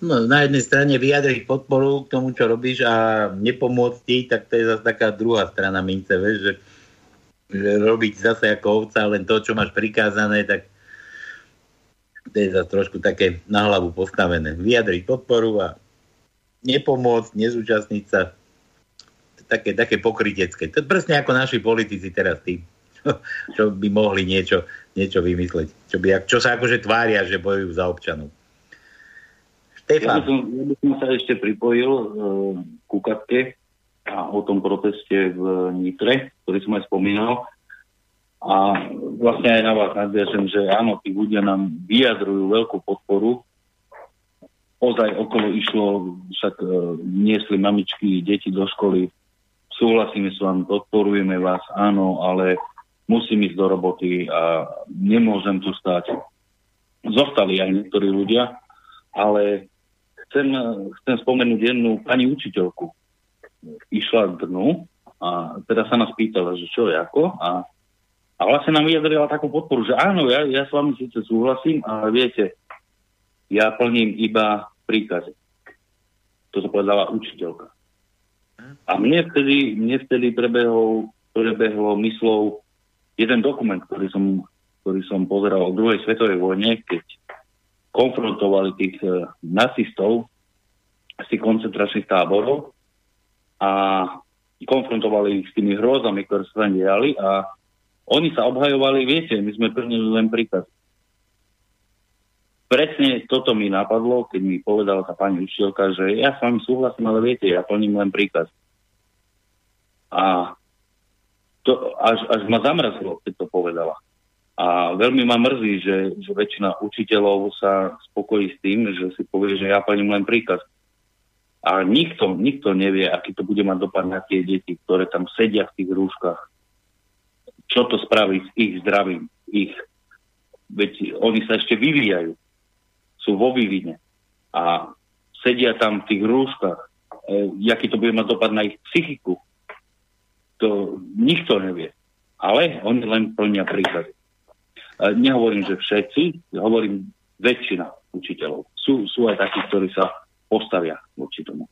No, na jednej strane vyjadriť podporu k tomu, čo robíš a nepomôcť ti, tak to je zase taká druhá strana mince, vieš, že že robiť zase ako ovca len to, čo máš prikázané, tak to je zase trošku také na hlavu postavené. Vyjadriť podporu a nepomôcť, nezúčastniť sa. Také, také pokrytecké. To je presne ako naši politici teraz tí, čo, by mohli niečo, niečo vymysleť. Čo, by, čo sa akože tvária, že bojujú za občanov. Štefan. Ja by som, ja by som sa ešte pripojil uh, ku Katke a o tom proteste v Nitre, ktorý som aj spomínal. A vlastne aj na vás nadviažem, že áno, tí ľudia nám vyjadrujú veľkú podporu. Ozaj okolo išlo, však e, niesli mamičky, deti do školy, súhlasíme s vami, podporujeme vás, áno, ale musím ísť do roboty a nemôžem tu stať. Zostali aj niektorí ľudia, ale chcem, chcem spomenúť jednu pani učiteľku, išla k dnu a teda sa nás pýtala, že čo je ako a, a vlastne nám vyjadrila takú podporu, že áno, ja, ja s vami síce súhlasím, ale viete, ja plním iba príkazy. To sa povedala učiteľka. A mne vtedy, mne vtedy prebehol, prebehlo myslou jeden dokument, ktorý som, ktorý som pozeral o druhej svetovej vojne, keď konfrontovali tých uh, nacistov z tých koncentračných táborov a konfrontovali ich s tými hrozami, ktoré sa tam diali a oni sa obhajovali, viete, my sme plnili len príkaz. Presne toto mi napadlo, keď mi povedala tá pani učiteľka, že ja s vami súhlasím, ale viete, ja plním len príkaz. A to až, až ma zamrzlo, keď to povedala. A veľmi ma mrzí, že, že väčšina učiteľov sa spokojí s tým, že si povie, že ja plním len príkaz. A nikto, nikto nevie, aký to bude mať dopad na tie deti, ktoré tam sedia v tých rúškach. Čo to spraví s ich zdravím, ich. Veď oni sa ešte vyvíjajú. Sú vo vývine. A sedia tam v tých rúškach. E, aký to bude mať dopad na ich psychiku. To nikto nevie. Ale oni len plnia príklady. E, nehovorím, že všetci, hovorím väčšina učiteľov. Sú, sú aj takí, ktorí sa postavia voči tomu.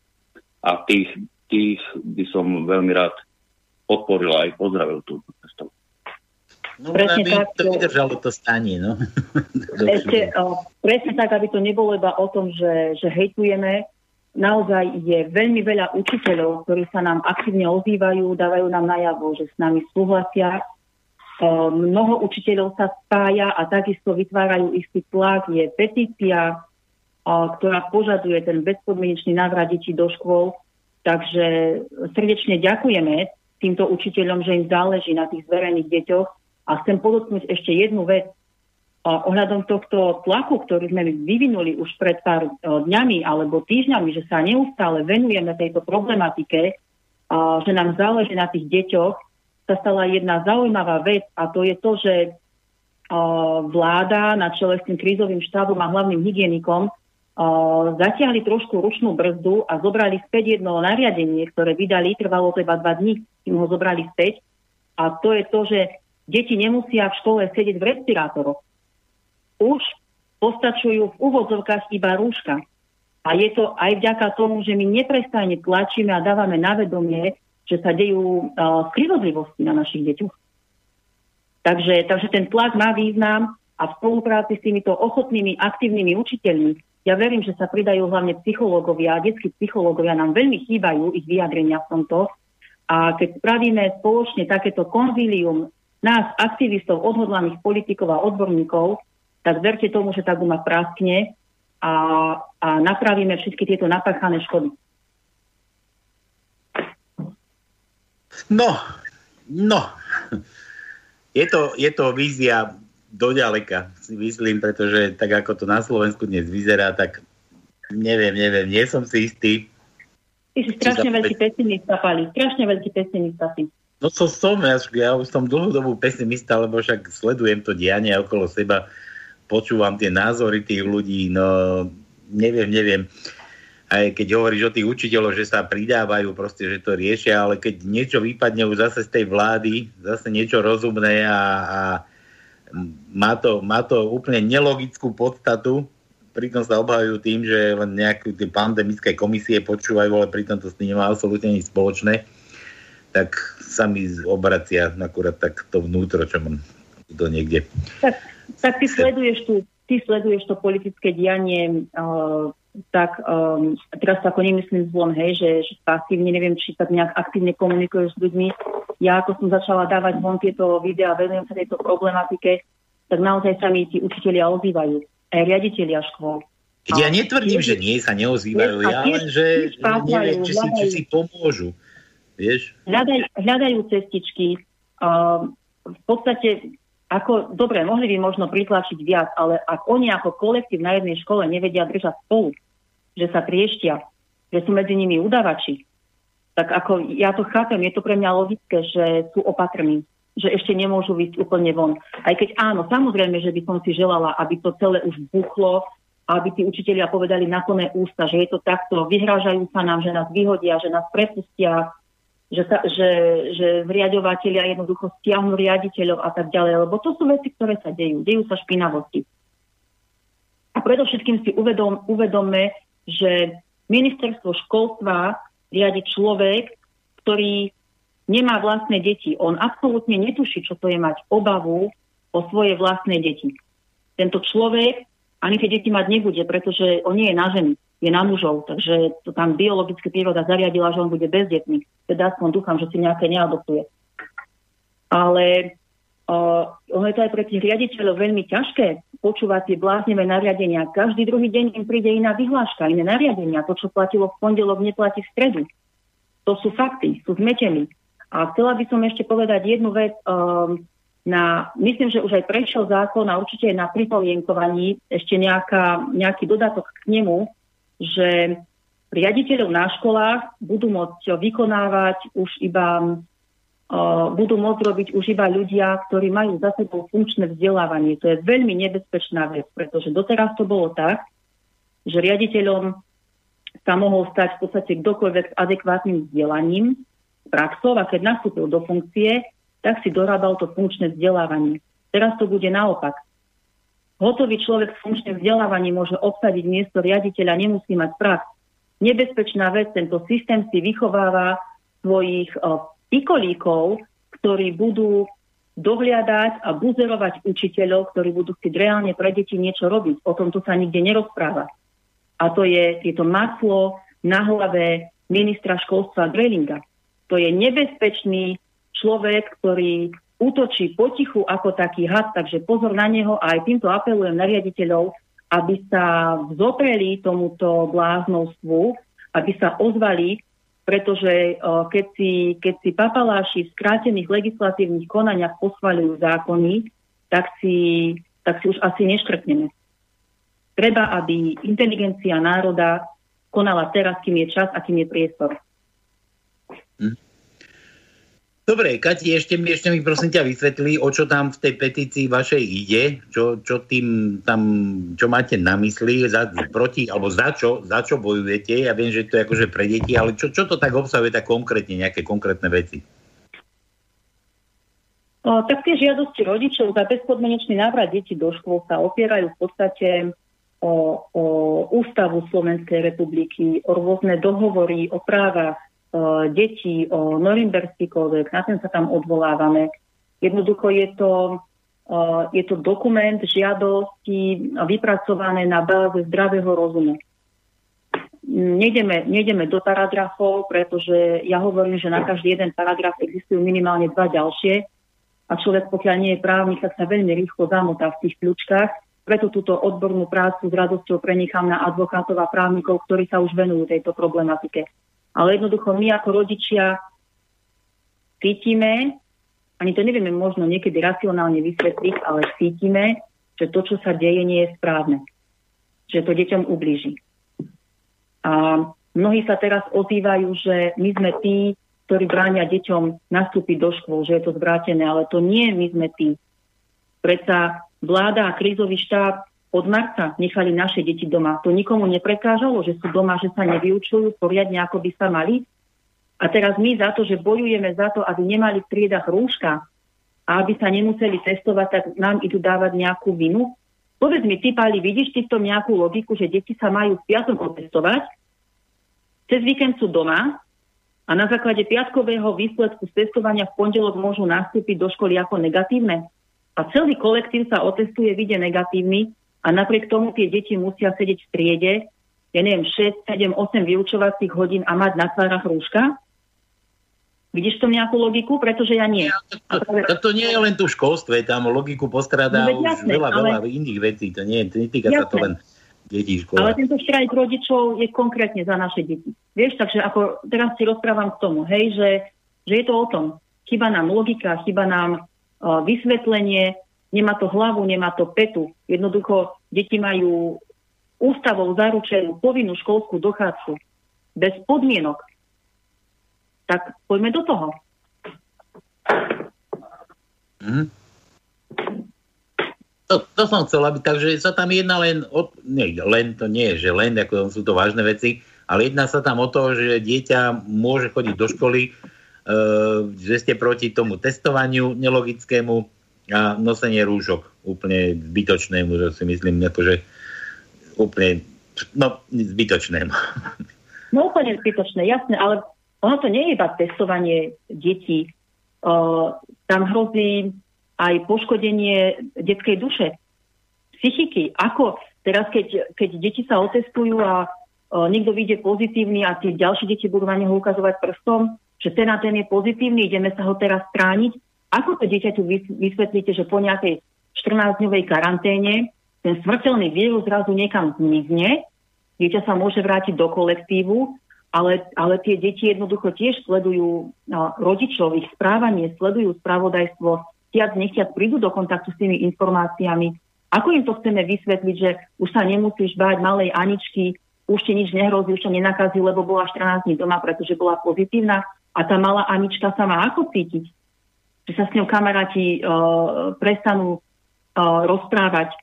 A tých, tých by som veľmi rád podporil aj pozdravil tú predstavu. No, presne aby tak, to vydržalo to stanie, no. Ešte, o, presne tak, aby to nebolo iba o tom, že, že hejtujeme. Naozaj je veľmi veľa učiteľov, ktorí sa nám aktívne ozývajú, dávajú nám najavo, že s nami súhlasia. O, mnoho učiteľov sa spája a takisto vytvárajú istý tlak. Je petícia, ktorá požaduje ten bezpodmienečný návrat detí do škôl. Takže srdečne ďakujeme týmto učiteľom, že im záleží na tých zverených deťoch A chcem podotknúť ešte jednu vec. A ohľadom tohto tlaku, ktorý sme vyvinuli už pred pár dňami alebo týždňami, že sa neustále venujeme tejto problematike, a že nám záleží na tých deťoch, sa stala jedna zaujímavá vec a to je to, že vláda na čele s tým krízovým štábom a hlavným hygienikom zatiahli trošku ručnú brzdu a zobrali späť jedno nariadenie, ktoré vydali, trvalo to iba dva dní, kým ho zobrali späť. A to je to, že deti nemusia v škole sedieť v respirátoroch. Už postačujú v úvodzovkách iba rúška. A je to aj vďaka tomu, že my neprestajne tlačíme a dávame na vedomie, že sa dejú uh, na našich deťoch. Takže, takže ten tlak má význam a v spolupráci s týmito ochotnými, aktívnymi učiteľmi ja verím, že sa pridajú hlavne psychológovia, detskí psychológovia nám veľmi chýbajú ich vyjadrenia v tomto. A keď spravíme spoločne takéto konzílium nás, aktivistov, odhodlaných politikov a odborníkov, tak verte tomu, že tá guma praskne a, a napravíme všetky tieto napáchané škody. No, no. Je to, je to vízia doďaleka, si myslím, pretože tak ako to na Slovensku dnes vyzerá, tak neviem, neviem, nie som si istý. Ty si strašne veľký pesimista, Pali, strašne veľký pesimista si. No to som, ja, ja už som dlhodobú pesimista, lebo však sledujem to dianie okolo seba, počúvam tie názory tých ľudí, no neviem, neviem. Aj keď hovoríš o tých učiteľoch, že sa pridávajú, proste, že to riešia, ale keď niečo vypadne už zase z tej vlády, zase niečo rozumné a, a má to, má to úplne nelogickú podstatu, pritom sa obhajujú tým, že nejaké tie pandemické komisie počúvajú, ale pritom to s tým nemá absolútne nič spoločné, tak sa mi obracia akurát tak to vnútro, čo mám to niekde. Tak, tak ty sleduješ tu ty sleduješ to politické dianie uh, tak um, teraz to ako nemyslím zlom, hej, že, že pasívne, neviem, či tak nejak aktívne komunikuješ s ľuďmi. Ja ako som začala dávať von tieto videá, venujem sa tejto problematike, tak naozaj sa mi tí učiteľia ozývajú, aj riaditeľia škôl. Ja netvrdím, že nie sa neozývajú, ja len, že, že neviem, či si, či si pomôžu. Vieš? Hľadaj, hľadajú cestičky. Um, v podstate ako, dobre, mohli by možno pritlačiť viac, ale ak oni ako kolektív na jednej škole nevedia držať spolu, že sa trieštia, že sú medzi nimi udavači, tak ako ja to chápem, je to pre mňa logické, že sú opatrní, že ešte nemôžu ísť úplne von. Aj keď áno, samozrejme, že by som si želala, aby to celé už buchlo, aby tí učitelia povedali na plné ústa, že je to takto, vyhrážajú sa nám, že nás vyhodia, že nás prepustia, že, sa, že, že riadovateľia jednoducho stiahnu riaditeľov a tak ďalej, lebo to sú veci, ktoré sa dejú. Dejú sa špinavosti. A predovšetkým si uvedom, uvedomme, že ministerstvo školstva riadi človek, ktorý nemá vlastné deti. On absolútne netuší, čo to je mať obavu o svoje vlastné deti. Tento človek ani tie deti mať nebude, pretože on nie je na ženy, je na mužov, takže to tam biologicky príroda zariadila, že on bude bezdetný. Teda aspoň dúfam, že si nejaké neadoptuje. Ale Uh, ono je to aj pre tých riaditeľov veľmi ťažké počúvať tie bláznivé nariadenia. Každý druhý deň im príde iná vyhláška, iné nariadenia. To, čo platilo v pondelok, neplatí v stredu. To sú fakty, sú zmetení. A chcela by som ešte povedať jednu vec. Um, na, myslím, že už aj prešiel zákon a určite je na pripomienkovaní ešte nejaká, nejaký dodatok k nemu, že riaditeľov na školách budú môcť vykonávať už iba budú môcť robiť už iba ľudia, ktorí majú za sebou funkčné vzdelávanie. To je veľmi nebezpečná vec, pretože doteraz to bolo tak, že riaditeľom sa mohol stať v podstate kdokoľvek s adekvátnym vzdelaním, praxou a keď nastúpil do funkcie, tak si dorábal to funkčné vzdelávanie. Teraz to bude naopak. Hotový človek s funkčným vzdelávaním môže obsadiť miesto riaditeľa, nemusí mať prax. Nebezpečná vec, tento systém si vychováva svojich pikolíkov, ktorí budú dohliadať a buzerovať učiteľov, ktorí budú chcieť reálne pre deti niečo robiť. O tom tu sa nikde nerozpráva. A to je, tieto maslo na hlave ministra školstva Grelinga. To je nebezpečný človek, ktorý útočí potichu ako taký had, takže pozor na neho a aj týmto apelujem na riaditeľov, aby sa vzopreli tomuto bláznovstvu, aby sa ozvali pretože keď si, keď si papaláši v skrátených legislatívnych konaniach posvaľujú zákony, tak si, tak si už asi neškrtneme. Treba, aby inteligencia národa konala teraz, kým je čas a kým je priestor. Hm. Dobre, Kati, ešte mi, ešte mi prosím ťa vysvetli, o čo tam v tej petícii vašej ide, čo, čo tým tam, čo máte na mysli, za, proti, alebo za čo, za čo bojujete. Ja viem, že to je akože pre deti, ale čo, čo to tak obsahuje tak konkrétne, nejaké konkrétne veci? O, tak tie žiadosti rodičov za bezpodmenečný návrat detí do škôl sa opierajú v podstate o, o ústavu Slovenskej republiky, o rôzne dohovory o právach detí, o Norimberský kódex, na ten sa tam odvolávame. Jednoducho je to, uh, je to dokument žiadosti vypracované na báze zdravého rozumu. Nejdeme, nejdeme do paragrafov, pretože ja hovorím, že na každý jeden paragraf existujú minimálne dva ďalšie a človek, pokiaľ nie je právnik, tak sa veľmi rýchlo zamotá v tých kľúčkach. Preto túto odbornú prácu s radosťou prenechám na advokátov a právnikov, ktorí sa už venujú tejto problematike. Ale jednoducho my ako rodičia cítime, ani to nevieme možno niekedy racionálne vysvetliť, ale cítime, že to, čo sa deje, nie je správne. Že to deťom ublíži. A mnohí sa teraz ozývajú, že my sme tí, ktorí bránia deťom nastúpiť do škôl, že je to zvrátené, ale to nie my sme tí. Predsa vláda a krízový štáb od marca nechali naše deti doma. To nikomu neprekážalo, že sú doma, že sa nevyučujú poriadne, ako by sa mali. A teraz my za to, že bojujeme za to, aby nemali v triedach rúška a aby sa nemuseli testovať, tak nám idú dávať nejakú vinu. Povedz mi, ty, Pali, vidíš ty v tom nejakú logiku, že deti sa majú v piatok otestovať, cez víkend sú doma a na základe piatkového výsledku z testovania v pondelok môžu nastúpiť do školy ako negatívne. A celý kolektív sa otestuje, vyjde negatívny a napriek tomu tie deti musia sedieť v triede, ja neviem, 6, 7, 8 vyučovacích hodín a mať na tvárach rúška? Vidíš to nejakú logiku? Pretože ja nie. Ja, to, to, to, to nie je len tu v školstve, tam logiku postradá no, už jasné, veľa, ale... veľa iných vecí. To nie, to netýka jasné. sa to len detí škola. Ale tento štrajk rodičov je konkrétne za naše deti. Vieš, takže ako teraz si rozprávam k tomu, hej, že, že je to o tom. Chyba nám logika, chyba nám uh, vysvetlenie, Nemá to hlavu, nemá to petu. Jednoducho deti majú ústavou zaručenú povinnú školskú dochádzku bez podmienok. Tak poďme do toho. Mm. To, to som chcel, aby, takže sa tam jedná len, o, nie, len to nie je, že len, ako sú to vážne veci, ale jedná sa tam o to, že dieťa môže chodiť do školy, e, že ste proti tomu testovaniu nelogickému, a nosenie rúšok úplne zbytočnému, že si myslím, akože úplne, no, zbytočnému. No úplne zbytočné, jasné, ale ono to nie je iba testovanie detí. Uh, tam hrozí aj poškodenie detskej duše, psychiky. Ako teraz, keď, keď deti sa otestujú a uh, niekto vyjde pozitívny a tie ďalšie deti budú na neho ukazovať prstom, že ten a ten je pozitívny, ideme sa ho teraz strániť, ako to dieťaťu vysvetlíte, že po nejakej 14-dňovej karanténe ten smrteľný vírus zrazu niekam zmizne, dieťa sa môže vrátiť do kolektívu, ale, ale tie deti jednoducho tiež sledujú rodičov, ich správanie, sledujú spravodajstvo, tiac nechtiac prídu do kontaktu s tými informáciami. Ako im to chceme vysvetliť, že už sa nemusíš báť malej Aničky, už ti nič nehrozí, už sa nenakazí, lebo bola 14 dní doma, pretože bola pozitívna a tá malá Anička sa má ako cítiť? Že sa s ňou kamaráti uh, prestanú uh, rozprávať.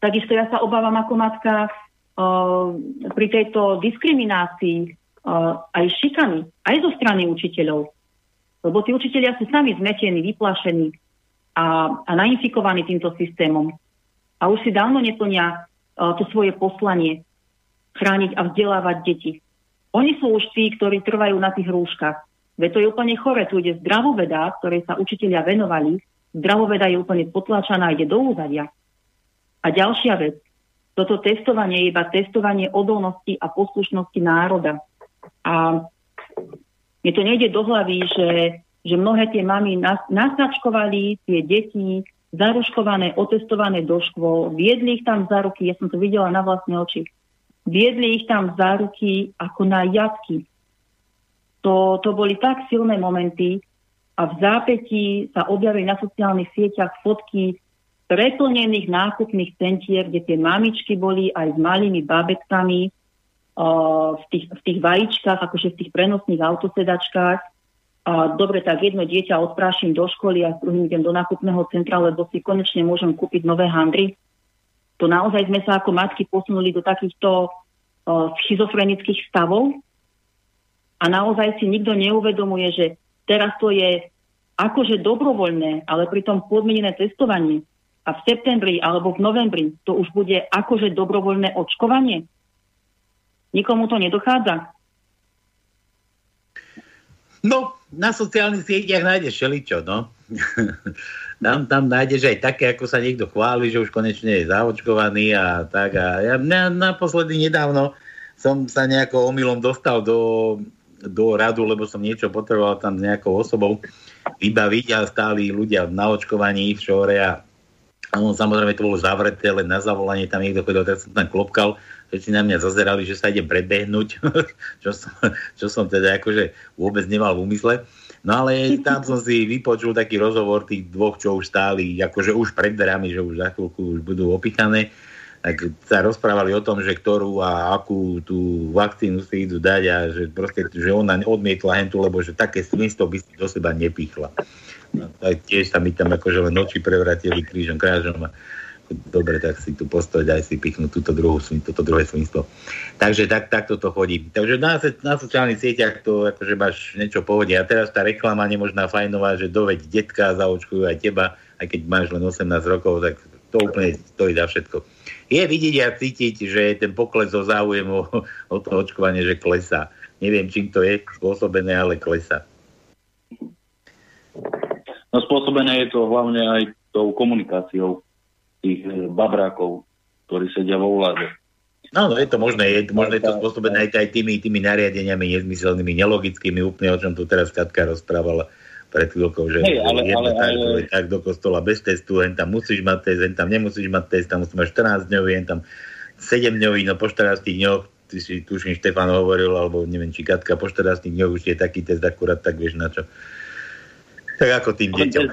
Takisto ja sa obávam ako matka uh, pri tejto diskriminácii uh, aj šikany, aj zo strany učiteľov. Lebo tí učiteľia sú sami zmetení, vyplašení a, a nainfikovaní týmto systémom. A už si dávno neplnia uh, to svoje poslanie chrániť a vzdelávať deti. Oni sú už tí, ktorí trvajú na tých rúškach. Veď to je úplne chore, tu ide zdravoveda, ktorej sa učiteľia venovali, zdravoveda je úplne potláčaná, ide do úzadia. A ďalšia vec, toto testovanie je iba testovanie odolnosti a poslušnosti národa. A mne to nejde do hlavy, že, že mnohé tie mamy nas, nasačkovali tie deti, zaruškované, otestované do škôl, viedli ich tam za ruky, ja som to videla na vlastné oči, viedli ich tam za ruky ako na jatky To, to boli tak silné momenty a v zápätí sa objavili na sociálnych sieťach fotky preplnených nákupných centier, kde tie mamičky boli aj s malými babetkami uh, v, tých, v tých vajíčkach, akože v tých prenosných autosedačkách. A dobre, tak jedno dieťa odprášim do školy a s druhým idem do nákupného centra, lebo si konečne môžem kúpiť nové handry. To naozaj sme sa ako matky posunuli do takýchto uh, schizofrenických stavov, a naozaj si nikto neuvedomuje, že teraz to je akože dobrovoľné, ale pritom podmienené testovanie a v septembri alebo v novembri to už bude akože dobrovoľné očkovanie. Nikomu to nedochádza. No, na sociálnych sieťach nájdeš šeličo, no. tam, tam nájdeš aj také, ako sa niekto chváli, že už konečne je zaočkovaný a tak. A ja na, naposledy nedávno som sa nejako omylom dostal do do radu, lebo som niečo potreboval tam s nejakou osobou vybaviť a stáli ľudia na očkovaní v šore a on, samozrejme to bolo zavreté, len na zavolanie tam niekto chodil, tak som tam klopkal, si na mňa zazerali, že sa idem predbehnúť, čo, som, čo som teda akože vôbec nemal v úmysle. No ale tam som si vypočul taký rozhovor tých dvoch, čo už stáli, akože už pred dverami, že už za chvíľku už budú opýtané tak sa rozprávali o tom, že ktorú a akú tú vakcínu si idú dať a že proste, že ona odmietla hentu, lebo že také svinstvo by si do seba nepichla. No, tak tiež sa mi tam akože len noči prevratili krížom, krážom a dobre, tak si tu postojiť aj si pichnú túto druhú, toto druhé svinstvo. Takže tak, takto to chodí. Takže na, na sociálnych sieťach to akože máš niečo pohode. A teraz tá reklama nemožná fajnová, že doveď detka zaočkujú aj teba, aj keď máš len 18 rokov, tak to úplne stojí za všetko je vidieť a cítiť, že ten pokles o záujem o, o to očkovanie, že klesá. Neviem, čím to je spôsobené, ale klesá. No spôsobené je to hlavne aj tou komunikáciou tých eh, babrákov, ktorí sedia vo vláde. No, no, je to možné, je to možné to spôsobené aj, aj tými, tými nariadeniami nezmyselnými, nelogickými, úplne o čom tu teraz Katka rozprávala pred chvíľkou, že hey, ale, ale, tak, ale... tak do kostola bez testu, hen tam musíš mať test, hen tam nemusíš mať test, tam musíš mať 14 dňový, hen tam 7 dňový, no po 14 dňoch, ty si tuším Štefan hovoril, alebo neviem, či Katka, po 14 dňoch už je taký test akurát, tak vieš na čo. Tak ako tým deťom.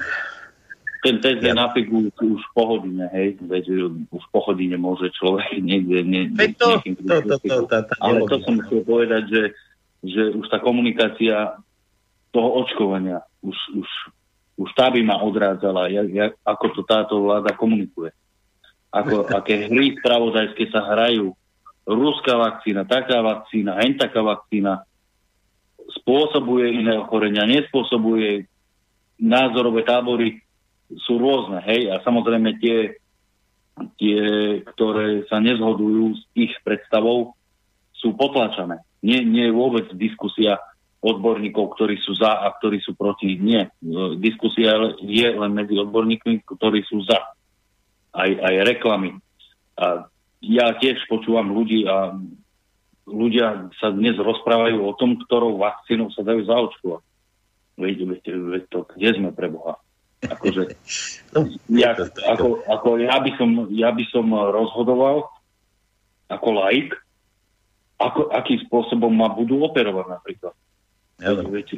Ten test je na figu už po hodine, hej, veď už po hodine môže človek niekde... Ne, to, to, to, to, to, to, ale to som chcel povedať, že, že už tá komunikácia toho očkovania už, už, už tá by ma odrádzala, jak, jak, ako to táto vláda komunikuje. Ako, aké hry spravodajské sa hrajú. Ruská vakcína, taká vakcína, hen taká vakcína spôsobuje iné ochorenia, nespôsobuje názorové tábory sú rôzne, hej, a samozrejme tie, tie, ktoré sa nezhodujú s ich predstavou, sú potlačané. Nie, nie je vôbec diskusia odborníkov, ktorí sú za a ktorí sú proti. Nie. Diskusia je len medzi odborníkmi, ktorí sú za. Aj, aj reklamy. A ja tiež počúvam ľudí a ľudia sa dnes rozprávajú o tom, ktorou vakcínou sa dajú zaočkovať. Veď, veď, veď to, kde sme pre Boha? Akože, no, ja, ako, ako ja, by som, ja by som rozhodoval ako laik, ako, akým spôsobom ma budú operovať napríklad. Viete,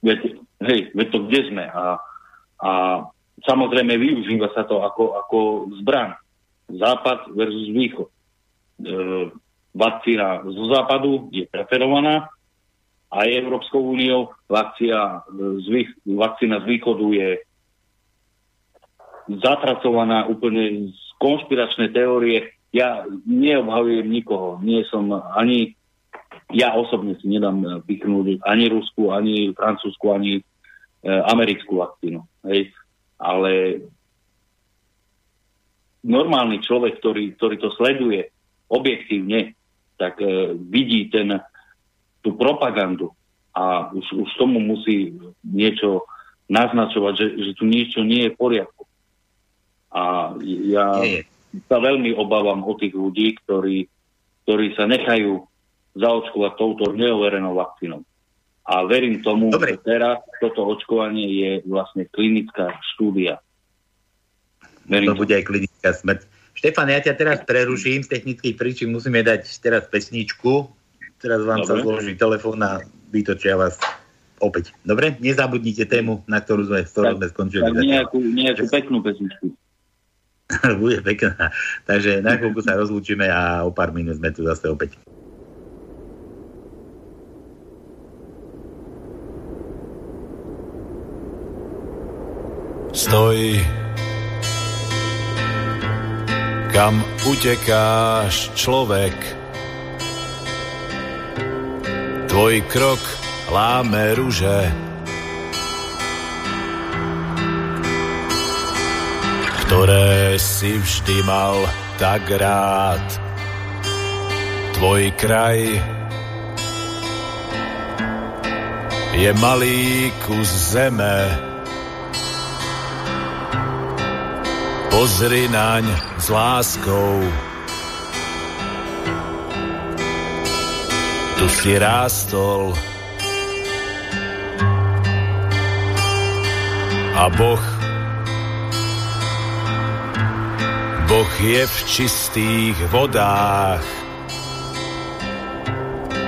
viete, hej, veď to kde sme a, a samozrejme využíva sa to ako, ako zbran. Západ versus východ. E, vakcína zo západu je preferovaná aj Európskou úniou. Vakcína z, vakcína z východu je zatracovaná úplne z konšpiračné teórie. Ja neobhavujem nikoho. Nie som ani ja osobne si nedám pichnúť eh, ani Rusku, ani Francúzsku, ani e, americkú vakcínu. Hej. Ale normálny človek, ktorý, ktorý to sleduje objektívne, tak e, vidí ten, tú propagandu a už, už tomu musí niečo naznačovať, že, že tu niečo nie je v poriadku. A ja sa veľmi obávam o tých ľudí, ktorí, ktorí sa nechajú zaočkovať touto neoverenou vakcínou. A verím tomu, Dobre. že teraz toto očkovanie je vlastne klinická štúdia. Verím to bude aj klinická smrť. Štefan, ja ťa teraz preruším z technických príčin, musíme dať teraz pesničku, Teraz vám Dobre. sa zloží telefón a vytočia vás opäť. Dobre? Nezabudnite tému, na ktorú sme, ktorú sme skončili. Tak nejakú, nejakú peknú pesničku. Bude pekná. Takže na chvíľku sa rozlúčime a o pár minút sme tu zase opäť. Stoj, kam utekáš človek, tvoj krok láme ruže. Ktoré si vždy mal tak rád. Tvoj kraj je malý kus zeme. Pozri naň s láskou. Tu si rástol. A Boh Boh je v čistých vodách.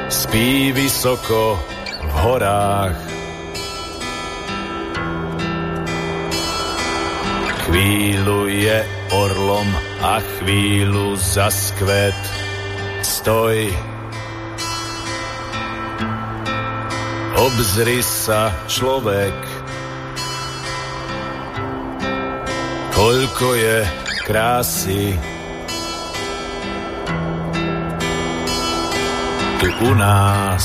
Spí vysoko v horách chvíľu je orlom a chvíľu za skvet stoj obzri sa človek koľko je krásy. Tu u nás.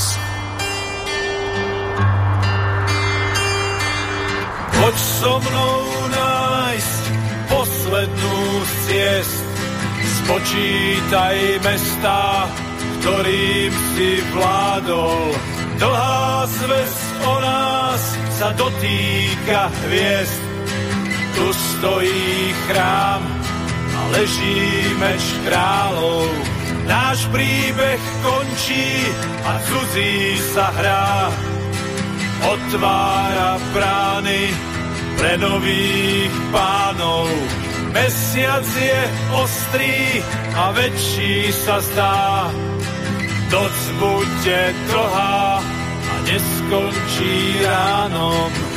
Poď so mnou ciest, spočítaj mesta, ktorým si vládol. Dlhá zväz o nás sa dotýka hviezd, tu stojí chrám a leží meč kráľov. Náš príbeh končí a cudzí sa hrá. Otvára brány pre nových pánov. Mesiac je ostrý a väčší sa zdá. Noc bude dlhá a neskončí ránom.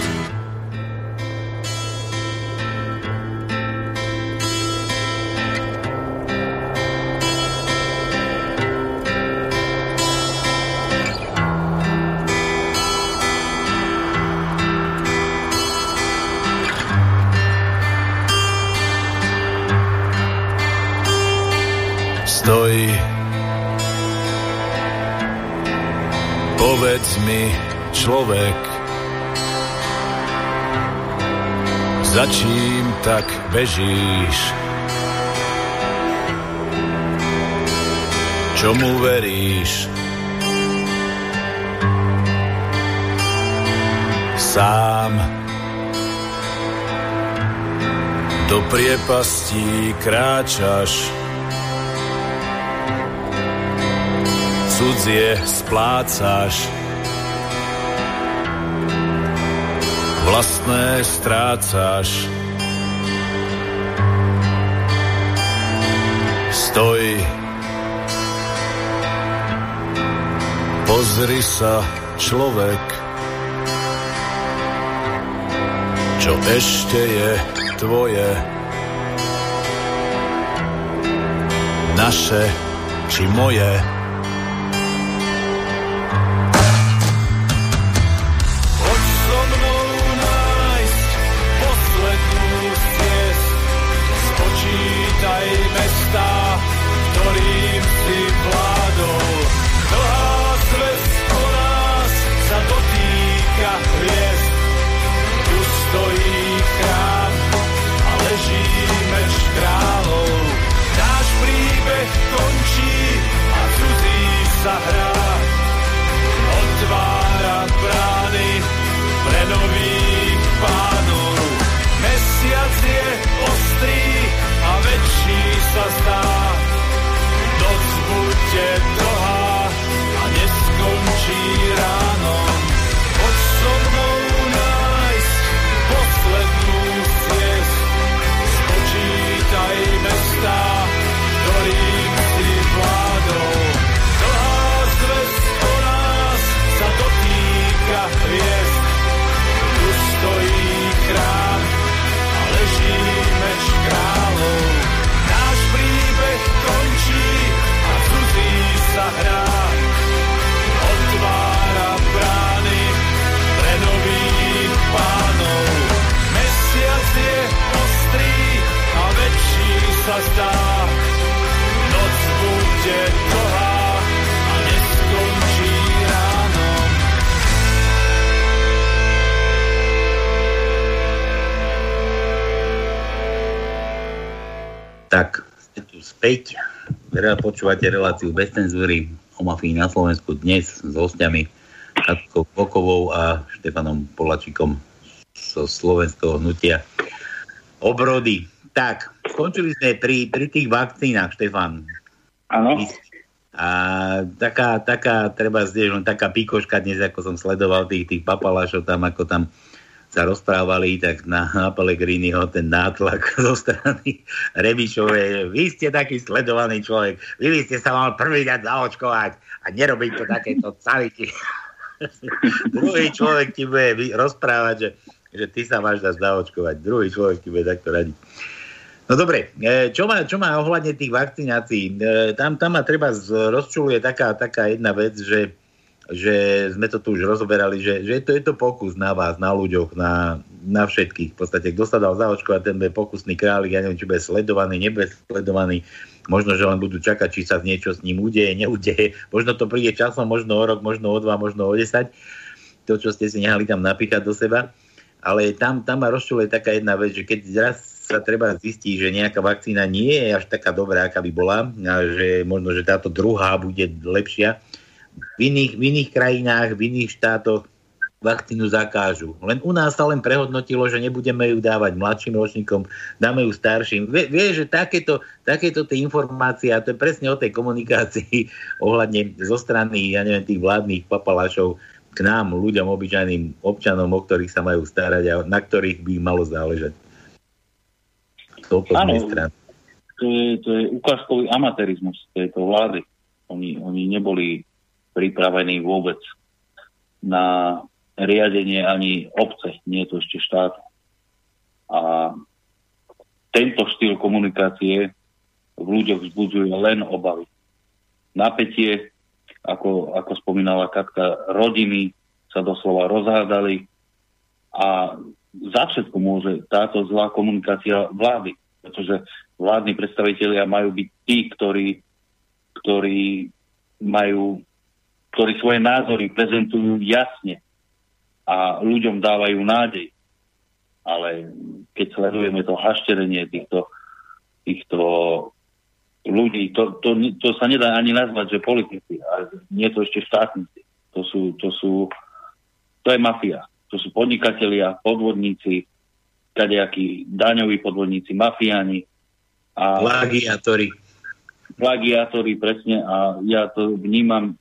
Stoj. Povedz mi, človek, za čím tak bežíš? Čomu veríš? Sám do priepastí kráčaš, cudzie splácaš. Vlastné strácaš. Stoj. Pozri sa, človek, čo ešte je tvoje. Naše či moje. Veľa počúvate reláciu bez cenzúry o mafii na Slovensku dnes s hostiami Katkou Kokovou a Štefanom Polačikom zo slovenského hnutia obrody. Tak, skončili sme pri, pri tých vakcínach, Štefan. Áno. A taká, taká, treba zdieť, taká pikoška dnes, ako som sledoval tých, tých papalášov tam, ako tam sa rozprávali, tak na, na Pellegriniho ten nátlak zo strany Remišovej. Vy ste taký sledovaný človek, vy by ste sa mal prvý dať zaočkovať a nerobiť to takéto caliky. Druhý človek ti bude rozprávať, že, že ty sa máš dať zaočkovať. Druhý človek ti bude takto radiť. No dobre, e, čo má, čo má ohľadne tých vakcinácií? E, Tam, tam ma treba rozčuluje taká, taká jedna vec, že že sme to tu už rozoberali, že, že to je to pokus na vás, na ľuďoch, na, na všetkých. V podstate, kto sa dal zaočkovať, ten bude pokusný králik, ja neviem, či bude sledovaný, nebude sledovaný, možno, že len budú čakať, či sa niečo s ním udeje, neudeje. Možno to príde časom, možno o rok, možno o dva, možno o desať. To, čo ste si nehali tam napíchať do seba. Ale tam, tam ma rozčuluje taká jedna vec, že keď raz sa treba zistiť, že nejaká vakcína nie je až taká dobrá, aká by bola, a že možno, že táto druhá bude lepšia, v iných, v iných krajinách, v iných štátoch vakcínu zakážu. Len u nás sa len prehodnotilo, že nebudeme ju dávať mladším ročníkom, dáme ju starším. Vie, vie že takéto, takéto tie informácie, a to je presne o tej komunikácii ohľadne zo strany, ja neviem, tých vládnych papalášov k nám, ľuďom, obyčajným občanom, o ktorých sa majú starať a na ktorých by malo záležať. Toľko strany. To je, to je ukážkový amatérizmus tejto vlády. Oni, oni neboli pripravení vôbec na riadenie ani obce, nie je to ešte štát. A tento štýl komunikácie v ľuďoch vzbudzuje len obavy. Napätie, ako, ako spomínala Katka, rodiny sa doslova rozhádali a za všetko môže táto zlá komunikácia vlády, pretože vládni predstavitelia majú byť tí, ktorí, ktorí majú, ktorí svoje názory prezentujú jasne a ľuďom dávajú nádej. Ale keď sledujeme to hašterenie týchto, týchto ľudí, to, to, to sa nedá ani nazvať, že politici, a nie to ešte štátnici. To sú, to sú, to je mafia. To sú podnikatelia, podvodníci, kadejakí daňoví podvodníci, mafiáni. A Plagiátori. plagiátori, presne, a ja to vnímam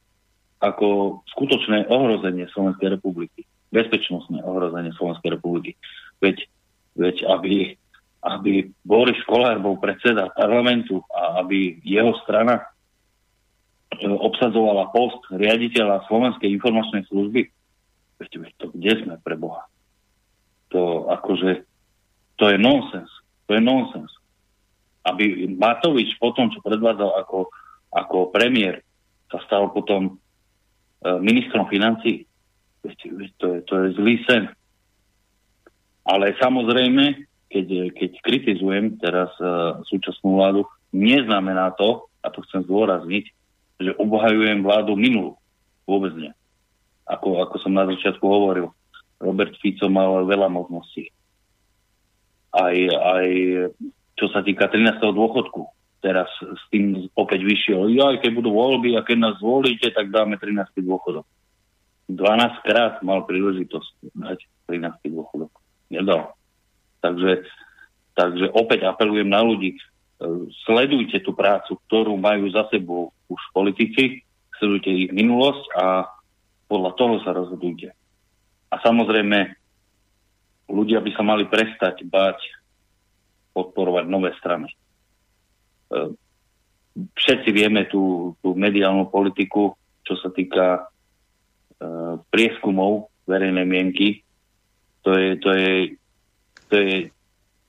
ako skutočné ohrozenie Slovenskej republiky. Bezpečnostné ohrozenie Slovenskej republiky. Veď, veď aby, aby Boris Kolár bol predseda parlamentu a aby jeho strana e, obsadzovala post riaditeľa Slovenskej informačnej služby, veď, veď to kde sme pre Boha? To akože, to je nonsens. To je nonsens aby Matovič po tom, čo predvádzal ako, ako premiér, sa stal potom ministrom financí. To, je, to je zlý sen. Ale samozrejme, keď, keď kritizujem teraz e, súčasnú vládu, neznamená to, a to chcem zdôrazniť, že obhajujem vládu minulú. Vôbec nie. Ako, ako som na začiatku hovoril, Robert Fico mal veľa možností. Aj, aj čo sa týka 13. dôchodku. Teraz s tým opäť vyšiel, ja, keď budú voľby a keď nás zvolíte, tak dáme 13. dôchodok. 12 krát mal príležitosť dať 13. dôchodok. Nedal. Takže, takže opäť apelujem na ľudí, e, sledujte tú prácu, ktorú majú za sebou už politici, sledujte ich minulosť a podľa toho sa rozhodujte. A samozrejme, ľudia by sa mali prestať báť podporovať nové strany. Všetci vieme tú, tú mediálnu politiku, čo sa týka e, prieskumov verejnej mienky. To je, to je, to je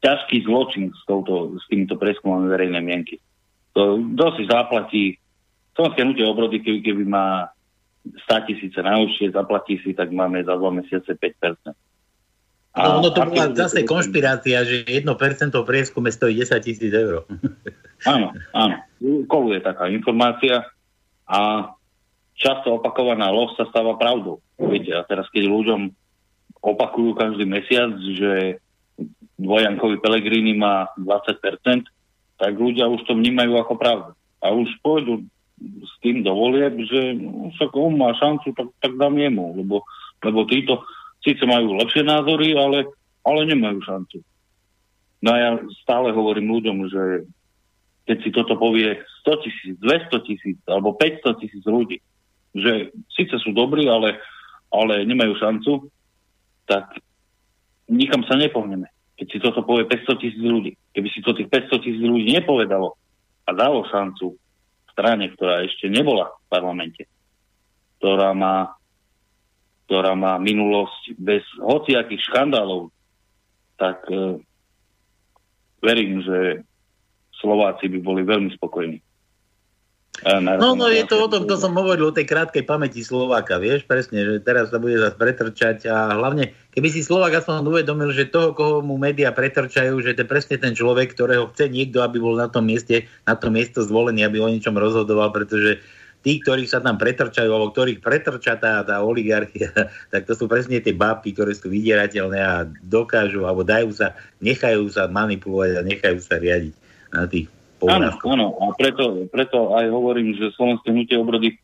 ťažký zločin s, touto, s týmito prieskumami verejnej mienky. To, si zaplatí Slovenské hnutie obrody, keby, keby má 100 tisíce na účte, zaplatí si, tak máme za dva mesiace 5%. A no, no to bola zase konšpirácia, že 1% v prieskume stojí 10 tisíc eur. Áno, áno. Koluje taká informácia a často opakovaná lož sa stáva pravdou. Viete, a teraz keď ľuďom opakujú každý mesiac, že dvojankový Pelegrini má 20%, tak ľudia už to vnímajú ako pravdu. A už pôjdu s tým dovolieb, že no, však on má šancu, tak, tak dám jemu, lebo, lebo títo síce majú lepšie názory, ale, ale nemajú šancu. No a ja stále hovorím ľuďom, že keď si toto povie 100 tisíc, 200 tisíc alebo 500 tisíc ľudí, že síce sú dobrí, ale, ale nemajú šancu, tak nikam sa nepohneme. Keď si toto povie 500 tisíc ľudí, keby si to tých 500 tisíc ľudí nepovedalo a dalo šancu strane, ktorá ešte nebola v parlamente, ktorá má, ktorá má minulosť bez hociakých škandálov, tak e, verím, že Slováci by boli veľmi spokojní. No, no je to o tom, to som hovoril o tej krátkej pamäti Slováka, vieš, presne, že teraz sa bude zase pretrčať a hlavne, keby si Slovák aspoň uvedomil, že toho, koho mu médiá pretrčajú, že to je presne ten človek, ktorého chce niekto, aby bol na tom mieste, na tom miesto zvolený, aby o niečom rozhodoval, pretože tí, ktorí sa tam pretrčajú, alebo ktorých pretrča tá, tá oligarchia, tak to sú presne tie bábky, ktoré sú vydierateľné a dokážu, alebo dajú sa, nechajú sa manipulovať a nechajú sa riadiť na tých Áno, áno, a preto, preto aj hovorím, že Slovenské hnutie obrody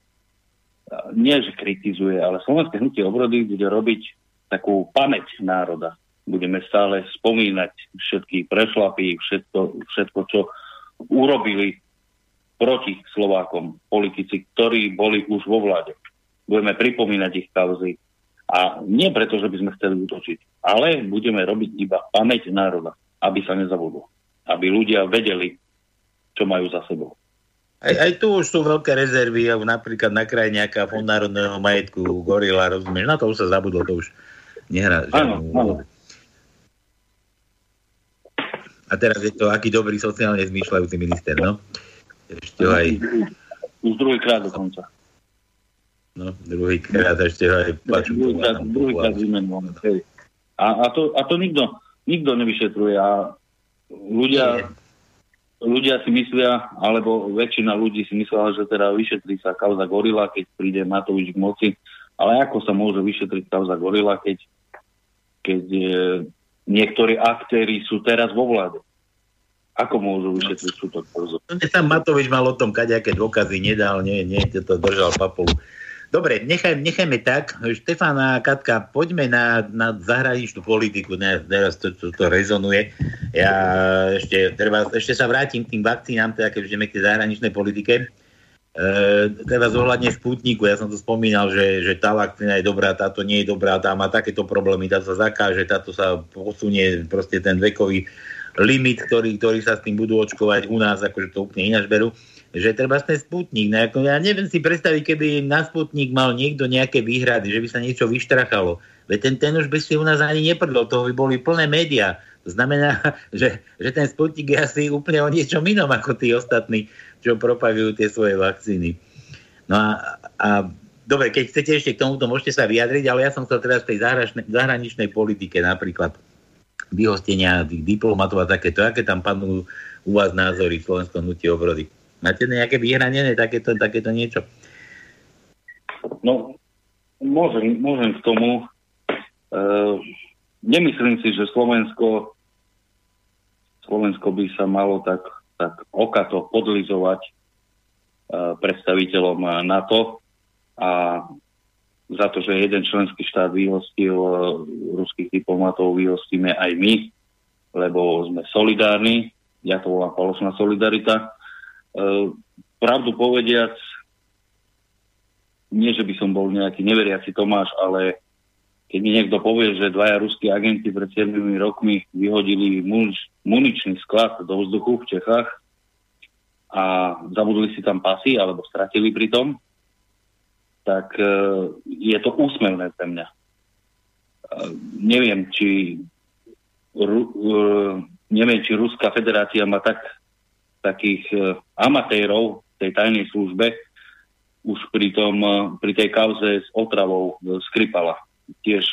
nie, že kritizuje, ale Slovenské hnutie obrody bude robiť takú pamäť národa. Budeme stále spomínať všetky prešlapy, všetko, všetko, čo urobili proti Slovákom politici, ktorí boli už vo vláde. Budeme pripomínať ich kauzy. A nie preto, že by sme chceli útočiť, ale budeme robiť iba pamäť národa, aby sa nezabudlo. Aby ľudia vedeli, čo majú za sebou. Aj, aj tu už sú veľké rezervy, napríklad na kraji nejaká fond národného majetku, gorila, rozumieš, na to už sa zabudlo, to už nehrá. Áno, áno. A teraz je to aký dobrý sociálne zmýšľajúci minister, no? Ešte ho aj... Už druhýkrát dokonca. No, druhýkrát ešte ho aj. Druhýkrát, druhýkrát vymenovaný. A, a, to, a to nikto, nikto nevyšetruje a ľudia... Ľudia si myslia, alebo väčšina ľudí si myslela, že teda vyšetrí sa kauza Gorila, keď príde Matovič k moci. Ale ako sa môže vyšetriť kauza Gorila, keď, keď e, niektorí aktéry sú teraz vo vláde? Ako môžu vyšetriť kauzu? Tam Matovič mal o tom kaďaké dôkazy, nedal, nie, nie, to držal papolu. Dobre, nechaj, nechajme tak. Štefana Katka, poďme na, na zahraničnú politiku. Teraz to, to, to rezonuje. Ja ešte, treba, ešte sa vrátim k tým vakcínám, teda keď ideme k tej zahraničnej politike. E, teda zohľadne Sputniku, ja som to spomínal, že, že tá vakcína je dobrá, táto nie je dobrá, tá má takéto problémy, tá sa zakáže, táto sa posunie, proste ten vekový limit, ktorý, ktorý sa s tým budú očkovať u nás, akože to úplne ináč berú že treba ten Sputnik. No, ja neviem si predstaviť, keby na Sputnik mal niekto nejaké výhrady, že by sa niečo vyštrachalo. Veď ten, ten už by si u nás ani neprdol, toho by boli plné médiá. Znamená, že, že ten Sputnik je asi úplne o niečom inom ako tí ostatní, čo propagujú tie svoje vakcíny. No a, a dobre, keď chcete ešte k tomuto, môžete sa vyjadriť, ale ja som chcel teraz v tej zahraničnej politike napríklad vyhostenia tých diplomatov a takéto, aké tam panujú u vás názory v Slovenskom hnutí obrody. Máte nejaké vyhranené takéto, takéto niečo? No, môžem, môžem k tomu. E, nemyslím si, že Slovensko Slovensko by sa malo tak, tak okato podlizovať e, predstaviteľom NATO a za to, že jeden členský štát vyhostil e, ruských diplomatov, vyhostíme aj my, lebo sme solidárni. Ja to volám falošná solidarita. E, pravdu povediac, nie, že by som bol nejaký neveriaci Tomáš, ale keď mi niekto povie, že dvaja ruskí agenti pred 7 rokmi vyhodili munič, muničný sklad do vzduchu v Čechách a zabudli si tam pasy alebo stratili pri tom, tak e, je to úsmevné pre mňa. E, neviem, či Ru, e, neviem, či Ruská federácia má tak takých amatérov tej tajnej službe, už pri, tom, pri tej kauze s otravou Skripala. Tiež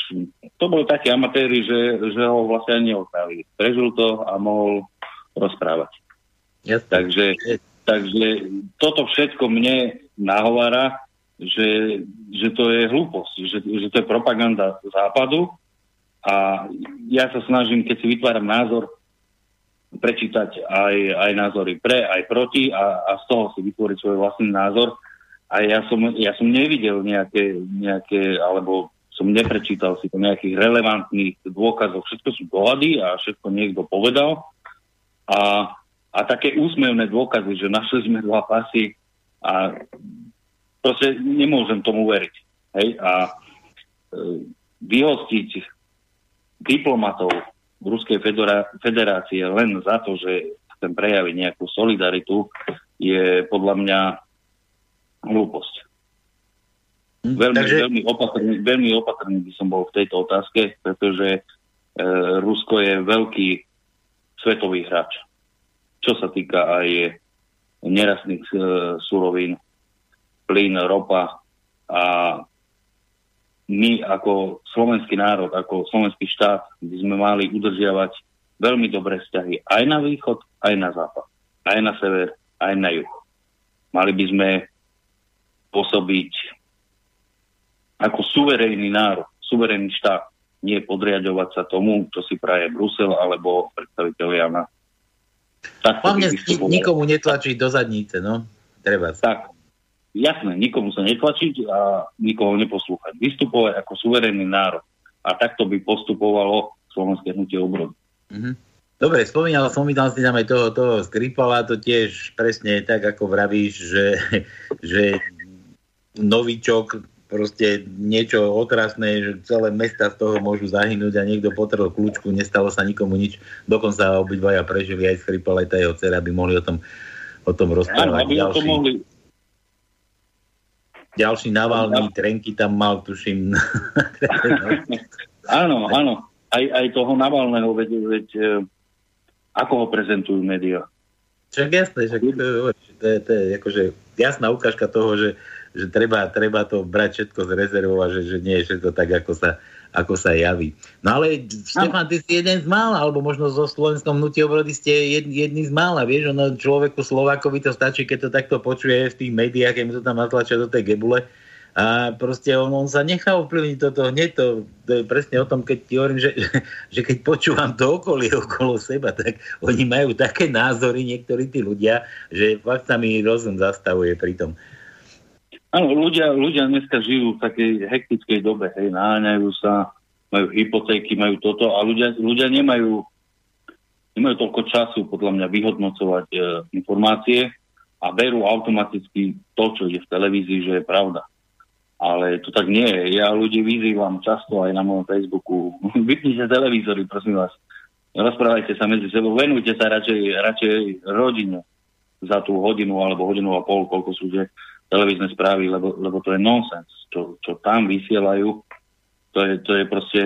to boli takí amatéri, že, že ho vlastne ani neotrávili. Prežil to a mohol rozprávať. Yes. Takže, takže toto všetko mne nahovára, že, že to je hlúposť, že, že to je propaganda západu a ja sa snažím, keď si vytváram názor, prečítať aj, aj názory pre, aj proti a, a z toho si vytvoriť svoj vlastný názor. A ja som, ja som nevidel nejaké, nejaké, alebo som neprečítal si to nejakých relevantných dôkazov. Všetko sú dohady a všetko niekto povedal. A, a také úsmevné dôkazy, že našli sme dva pasy a proste nemôžem tomu veriť. Hej? A e, vyhostiť diplomatov Ruskej federácie len za to, že chcem prejaviť nejakú solidaritu, je podľa mňa hlúposť. Hm, veľmi, Takže... veľmi, opatrný, veľmi opatrný by som bol v tejto otázke, pretože e, Rusko je veľký svetový hráč. Čo sa týka aj nerastných e, surovín, plyn, ropa a my ako slovenský národ, ako slovenský štát by sme mali udržiavať veľmi dobré vzťahy aj na východ, aj na západ, aj na sever, aj na juh. Mali by sme pôsobiť ako suverénny národ, suverénny štát, nie podriadovať sa tomu, čo si praje Brusel alebo predstaviteľia na... Tak Hlavne nikomu netlačiť do zadnice, no. Treba. Tak, jasné, nikomu sa netlačiť a nikoho neposlúchať. Vystupovať ako suverénny národ. A takto by postupovalo slovenské hnutie obrody. Mm-hmm. Dobre, spomínal, spomínal si tam aj toho, toho Skripala, to tiež presne tak, ako vravíš, že, že novičok, proste niečo otrasné, že celé mesta z toho môžu zahynúť a niekto potrel kľúčku, nestalo sa nikomu nič, dokonca obidvaja prežili aj Skripal, aj tá jeho dcera, aby mohli o tom, o tom rozprávať. Áno, aby ďalší. to mohli, ďalší Navalný, Trenky tam mal, tuším. áno, áno. Aj, aj toho Navalného, veď, veď e, ako ho prezentujú médiá. Však jasné, že to je, to je akože jasná ukážka toho, že, že treba, treba to brať všetko z rezervou a že, že nie je všetko tak, ako sa, ako sa javí. No ale Štefan, ty si jeden z mála, alebo možno zo slovenskom hnutí obrody ste jed, jedný z mála, vieš, ono človeku Slovákovi to stačí, keď to takto počuje v tých médiách, keď mu to tam natlačia do tej gebule a proste on, on sa nechá ovplyvniť toto hneď, to, to je presne o tom, keď ti hovorím, že, že keď počúvam to okolie okolo seba, tak oni majú také názory, niektorí tí ľudia, že fakt sa mi rozum zastavuje pri tom. Áno, ľudia, ľudia dneska žijú v takej hektickej dobe, hej, náňajú sa, majú hypotéky, majú toto a ľudia, ľudia nemajú, nemajú toľko času podľa mňa vyhodnocovať e, informácie a berú automaticky to, čo je v televízii, že je pravda. Ale to tak nie je. Ja ľudí vyzývam často aj na mojom Facebooku. Vypnite televízory, prosím vás. Rozprávajte sa medzi sebou, venujte sa radšej, radšej rodine za tú hodinu alebo hodinu a pol, koľko sú, že televízne správy, lebo, lebo to je nonsens. Čo, čo tam vysielajú, to je, to je proste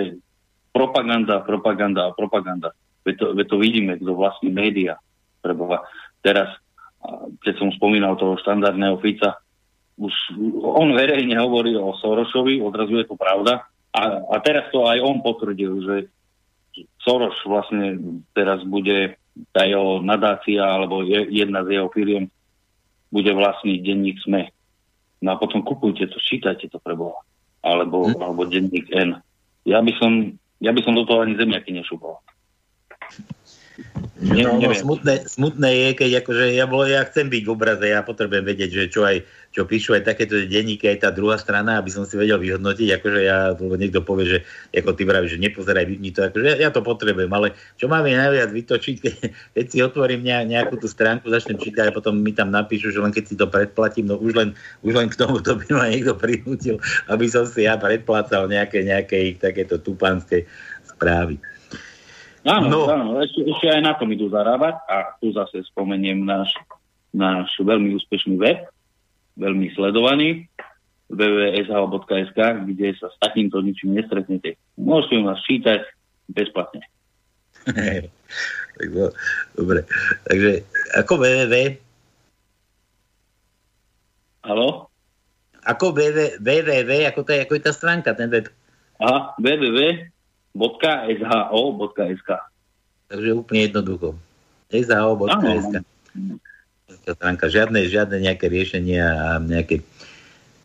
propaganda, propaganda a propaganda. Veď to, veď to vidíme, kto vlastní média. Preboha. Teraz, keď som spomínal toho štandardného Fica, už on verejne hovorí o Sorošovi, odrazu je to pravda. A, a teraz to aj on potvrdil, že Soros vlastne teraz bude tá jeho nadácia alebo je, jedna z jeho firiem bude vlastný denník SME. No a potom kupujte to, čítajte to pre Boha. Alebo, hm? alebo denník N. Ja by som, ja by som do toho ani zemiaky Ne, no, no, smutné, smutné je, keď akože ja, bolo, ja chcem byť v obraze, ja potrebujem vedieť, že čo aj čo píšu aj takéto denníky, aj tá druhá strana, aby som si vedel vyhodnotiť, akože ja, lebo niekto povie, že ako ty vravíš, že nepozeraj, vypni to, akože ja, ja to potrebujem, ale čo máme najviac vytočiť, keď, keď si otvorím nejakú tú stránku, začnem čítať a potom mi tam napíšu, že len keď si to predplatím, no už len, už len k tomu to by ma niekto prinútil, aby som si ja predplacal nejaké, nejaké ich takéto tupanské správy. Áno, no. áno ešte, ešte aj na tom idú zarábať a tu zase spomeniem náš, náš veľmi úspešný web, veľmi sledovaný, www.sh.sk, kde sa s takýmto ničím nestretnete. Môžete u nás čítať bezplatne. dobre. Takže ako www? Halo? Ako www, www, ako, to je, ako je tá stránka, ten web? Aha, www.sho.sk Takže úplne jednoducho. SHO.sk stránka, žiadne, žiadne nejaké riešenia a nejaké,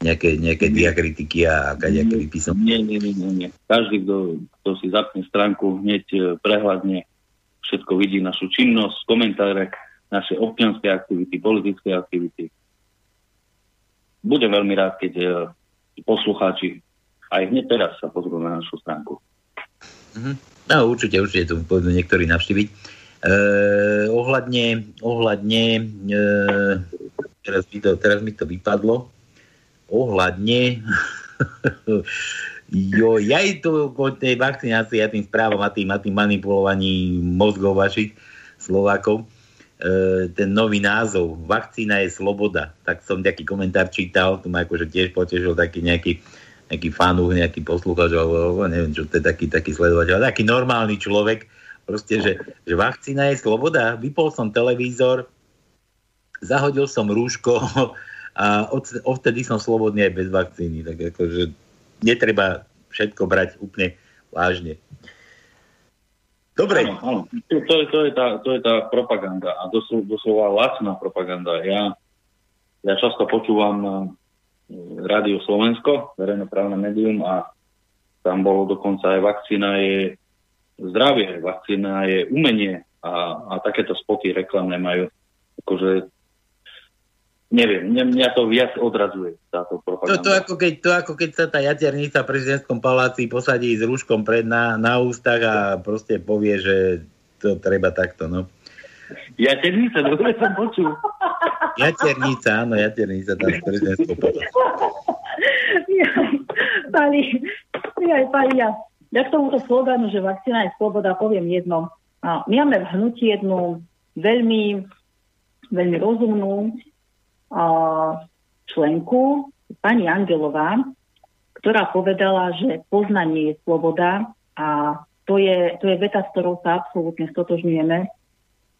nejaké, nejaké diakritiky a nejaké vypisom. Nie, nie, nie, nie, nie. Každý, kto, kto si zapne stránku, hneď e, prehľadne, všetko vidí našu činnosť, komentáre, naše občianské aktivity, politické aktivity. Budem veľmi rád, keď e, poslucháči aj hneď teraz sa pozrú na našu stránku. Mm-hmm. No určite, určite tu pôjdu niektorí navštíviť. E, ohľadne, ohľadne e, teraz, mi to, teraz mi to vypadlo, ohľadne jo, ja to po tej vakcinácii a tým správom a tým, a tým manipulovaní mozgov vašich Slovákov, e, ten nový názov, vakcína je sloboda, tak som nejaký komentár čítal, tu ma akože tiež potešil taký nejaký nejaký fanúch, nejaký posluchač, alebo neviem, čo to je taký, taký sledovateľ, taký normálny človek, proste, že, že vakcína je sloboda. Vypol som televízor, zahodil som rúško a od, odtedy som slobodný aj bez vakcíny. Tak akože netreba všetko brať úplne vážne. Dobre. Áno, áno. To, to, to, je tá, to je tá propaganda a doslova, doslova lacná propaganda. Ja, ja často počúvam Rádio Slovensko, verejnoprávne médium a tam bolo dokonca aj vakcína je zdravie, vakcína je umenie a, a takéto spoty reklamné majú akože neviem, mňa to viac odrazuje táto propaganda. To, to, ako keď, to ako keď sa tá jaternica v prezidentskom paláci posadí s rúškom pred na, na ústach a proste povie, že to treba takto, no. Jaternica, dobre som počul. Jaternica, áno, jaternica tam z prezidentského Pani, aj pani, ja, ja k tomuto sloganu, že vakcína je sloboda, poviem jedno. A my máme v hnutí jednu veľmi, veľmi rozumnú a, členku, pani Angelová, ktorá povedala, že poznanie je sloboda a to je, to je veta, s ktorou sa absolútne stotožňujeme.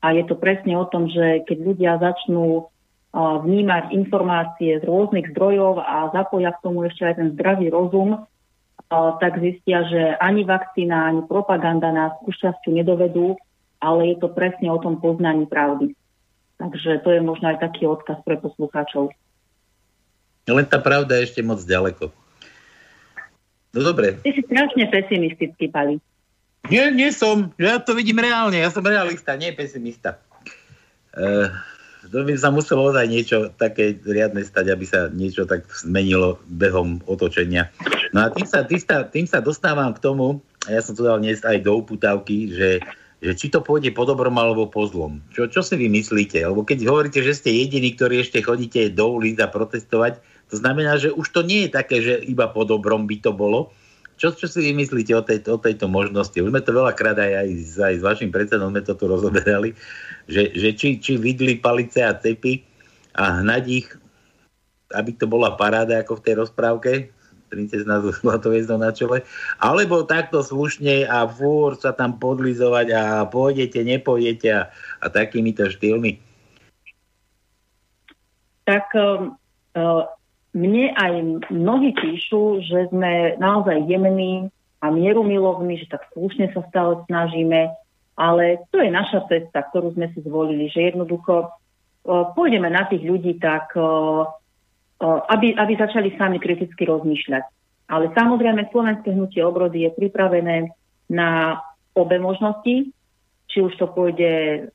A je to presne o tom, že keď ľudia začnú vnímať informácie z rôznych zdrojov a zapoja k tomu ešte aj ten zdravý rozum, tak zistia, že ani vakcína, ani propaganda nás ku šťastiu nedovedú, ale je to presne o tom poznaní pravdy. Takže to je možno aj taký odkaz pre poslucháčov. Len tá pravda je ešte moc ďaleko. No dobre. Ty si strašne pesimistický, Pali. Nie, nie som. Ja to vidím reálne. Ja som realista, nie pesimista. Uh, to by sa muselo ozaj niečo také riadne stať, aby sa niečo tak zmenilo behom otočenia. No a tým sa, tým sa, tým sa dostávam k tomu, a ja som to dal dnes aj do uputávky, že, že či to pôjde po dobrom alebo po zlom. Čo, čo si vy myslíte? Lebo keď hovoríte, že ste jediní, ktorí ešte chodíte do ulic a protestovať, to znamená, že už to nie je také, že iba po dobrom by to bolo. Čo, čo si vy myslíte o, tej, o tejto možnosti? Už sme to veľakrát aj, aj, aj s vašim predsedom sme to tu rozoberali, že, že či, či vidli palice a cepy a hnať ich, aby to bola paráda ako v tej rozprávke, princezna so zlatou na čele, alebo takto slušne a fúr sa tam podlizovať a pôjdete, nepôjdete a, a takýmito štýlmi? Tak um, uh, mne aj mnohí píšu, že sme naozaj jemní a mierumilovní, že tak slušne sa stále snažíme, ale to je naša cesta, ktorú sme si zvolili, že jednoducho pôjdeme na tých ľudí tak, aby, aby začali sami kriticky rozmýšľať. Ale samozrejme Slovenské hnutie obrody je pripravené na obe možnosti, či už to pôjde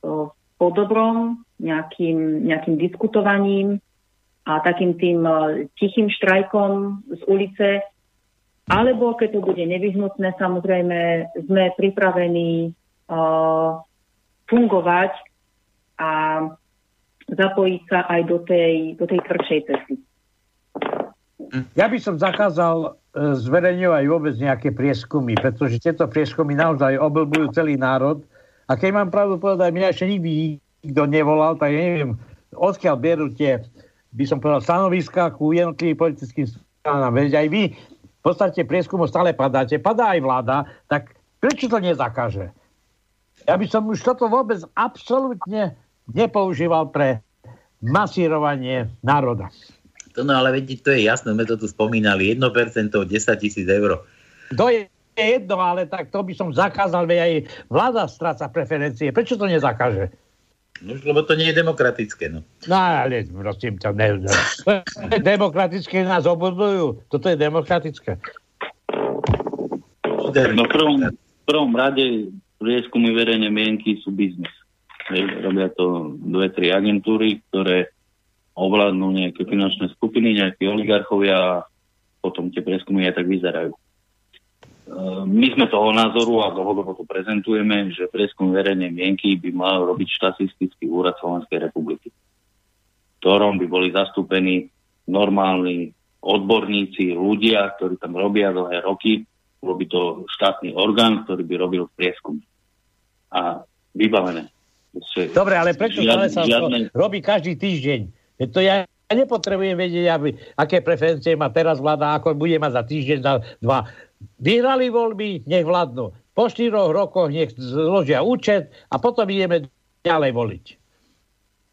po dobrom, nejakým, nejakým diskutovaním a takým tým tichým štrajkom z ulice, alebo keď to bude nevyhnutné, samozrejme sme pripravení fungovať a zapojiť sa aj do tej, do tej tvrdšej cesty. Ja by som zakázal e, zverejňovať vôbec nejaké prieskumy, pretože tieto prieskumy naozaj oblbujú celý národ. A keď mám pravdu povedať, mňa ešte nikdy nikto nevolal, tak ja neviem, odkiaľ berú tie, by som povedal, stanoviska ku jednotlivým politickým stranám. Veď aj vy v podstate prieskumu stále padáte, padá aj vláda, tak prečo to nezakáže? Ja by som už toto vôbec absolútne nepoužíval pre masírovanie národa. To no ale vedieť, to je jasné, sme to tu spomínali, 1% 10 tisíc eur. To je jedno, ale tak to by som zakázal, veď aj vláda stráca preferencie. Prečo to nezakáže? No, lebo to nie je demokratické, no. No ale prosím ťa, ne, ne. demokratické nás obudujú. Toto je demokratické. No v prvom, v prvom rade prieskumy verejnej mienky sú biznis. Robia to dve, tri agentúry, ktoré ovládnu nejaké finančné skupiny, nejakí oligarchovia a potom tie prieskumy aj tak vyzerajú. My sme toho názoru a dlhodobo to prezentujeme, že prieskum verejnej mienky by mal robiť štatistický úrad Slovenskej republiky, ktorom by boli zastúpení normálni odborníci, ľudia, ktorí tam robia dlhé roky, by to štátny orgán, ktorý by robil prieskum. A vybavené. Dobre, ale prečo žiadne, sa žiadne... robí každý týždeň? To ja ja nepotrebujem vedieť, aby, aké preferencie má teraz vláda, ako bude mať za týždeň, za dva. Vyhrali voľby, nech vládnu. Po štyroch rokoch nech zložia účet a potom ideme ďalej voliť.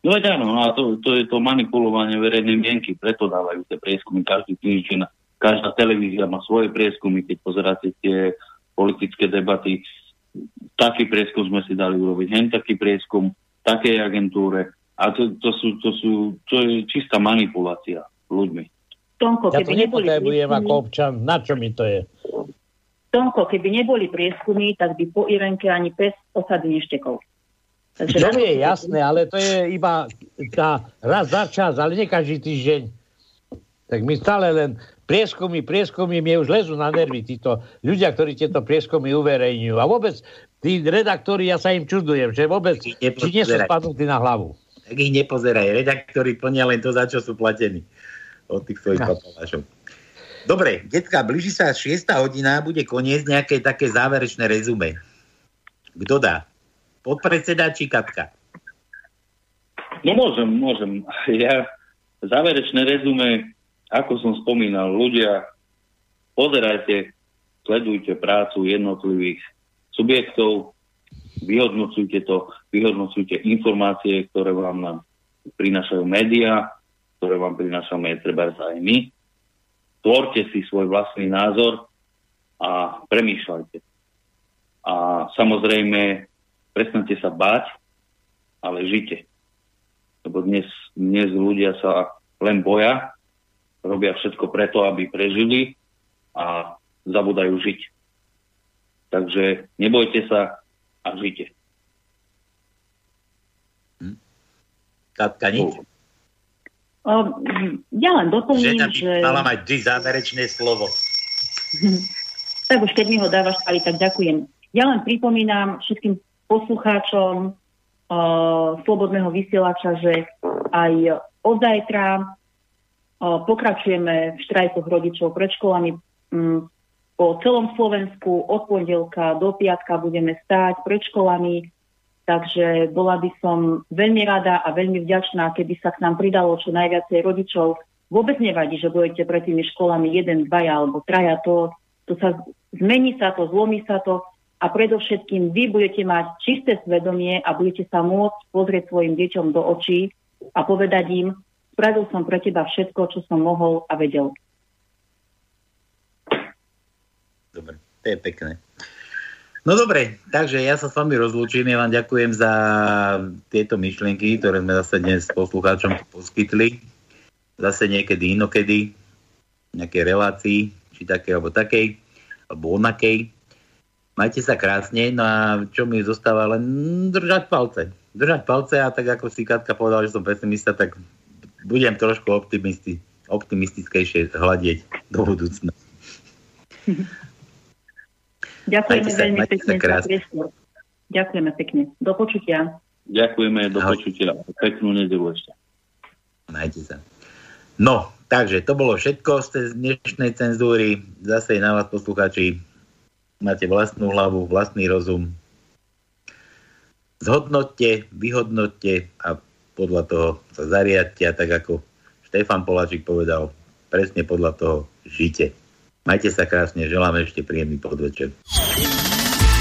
No veď áno, a to, to je to manipulovanie verejnej mienky, preto dávajú tie prieskumy každý týždeň. Každá televízia má svoje prieskumy, keď pozeráte tie politické debaty. Taký prieskum sme si dali urobiť, hen taký prieskum, takej agentúre. A to, to, sú, to, sú, to je čistá manipulácia ľuďmi. Tonko, ja to nepotrebujem ako občan. Na čo mi to je? Tonko, keby neboli prieskumy, tak by po Irenke ani pes osady neštekol. Takže to je jasné, ale to je iba tá raz za čas, ale nie každý týždeň. Tak my stále len prieskumy, prieskumy, mi už lezú na nervy títo ľudia, ktorí tieto prieskumy uverejňujú. A vôbec tí redaktori, ja sa im čudujem, že vôbec či nie sú spadnutí na hlavu. Tak ich nepozeraj. Redaktori plnia len to, za čo sú platení od tých svojich no. papalášov. Dobre, detka, blíži sa 6 hodina, bude koniec nejaké také záverečné rezume. Kto dá? Podpredseda či Katka? No môžem, môžem. Ja záverečné rezume, ako som spomínal, ľudia, pozerajte, sledujte prácu jednotlivých subjektov, vyhodnocujte to, vyhodnocujte informácie, ktoré vám nám prinášajú médiá, ktoré vám prinášame treba aj my. Tvorte si svoj vlastný názor a premýšľajte. A samozrejme, prestante sa báť, ale žite. Lebo dnes, dnes ľudia sa len boja, robia všetko preto, aby prežili a zabudajú žiť. Takže nebojte sa a žite. Hm? Katka, nič? Ja len doplním, Žena že... mala mať vždy záverečné slovo. tak už keď mi ho dávaš, ale tak ďakujem. Ja len pripomínam všetkým poslucháčom uh, Slobodného vysielača, že aj od zajtra uh, pokračujeme v štrajkoch rodičov pred školami um, po celom Slovensku. Od pondelka do piatka budeme stáť pred školami Takže bola by som veľmi rada a veľmi vďačná, keby sa k nám pridalo čo najviacej rodičov. Vôbec nevadí, že budete pred tými školami jeden, dvaja alebo traja. To, to sa zmení sa to, zlomí sa to a predovšetkým vy budete mať čisté svedomie a budete sa môcť pozrieť svojim deťom do očí a povedať im, spravil som pre teba všetko, čo som mohol a vedel. Dobre, to je pekné. No dobre, takže ja sa s vami rozlúčim. Ja vám ďakujem za tieto myšlienky, ktoré sme zase dnes poslucháčom poskytli. Zase niekedy inokedy, nejakej relácii, či takej alebo takej, alebo onakej. Majte sa krásne, no a čo mi zostáva len držať palce. Držať palce a tak ako si Katka povedal, že som pesimista, tak budem trošku optimisti, optimistickejšie hľadieť do budúcna. Ďakujeme sa, veľmi pekne za priestor. Ďakujeme pekne. Do počutia. Ďakujeme, do Ahoj. počutia. Peknú nedelu ešte. Majte sa. No, takže to bolo všetko z dnešnej cenzúry. Zase na vás poslucháči máte vlastnú hlavu, vlastný rozum. Zhodnotte, vyhodnotte a podľa toho sa zariadte a tak ako Štefan Poláčik povedal, presne podľa toho žite. Majte sa krásne, želám ešte príjemný podvečer.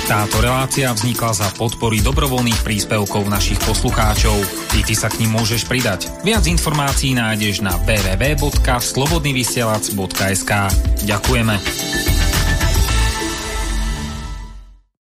Táto relácia vznikla za podpory dobrovoľných príspevkov našich poslucháčov. Ty, ty sa k ním môžeš pridať. Viac informácií nájdeš na www.slobodnyvysielac.sk Ďakujeme.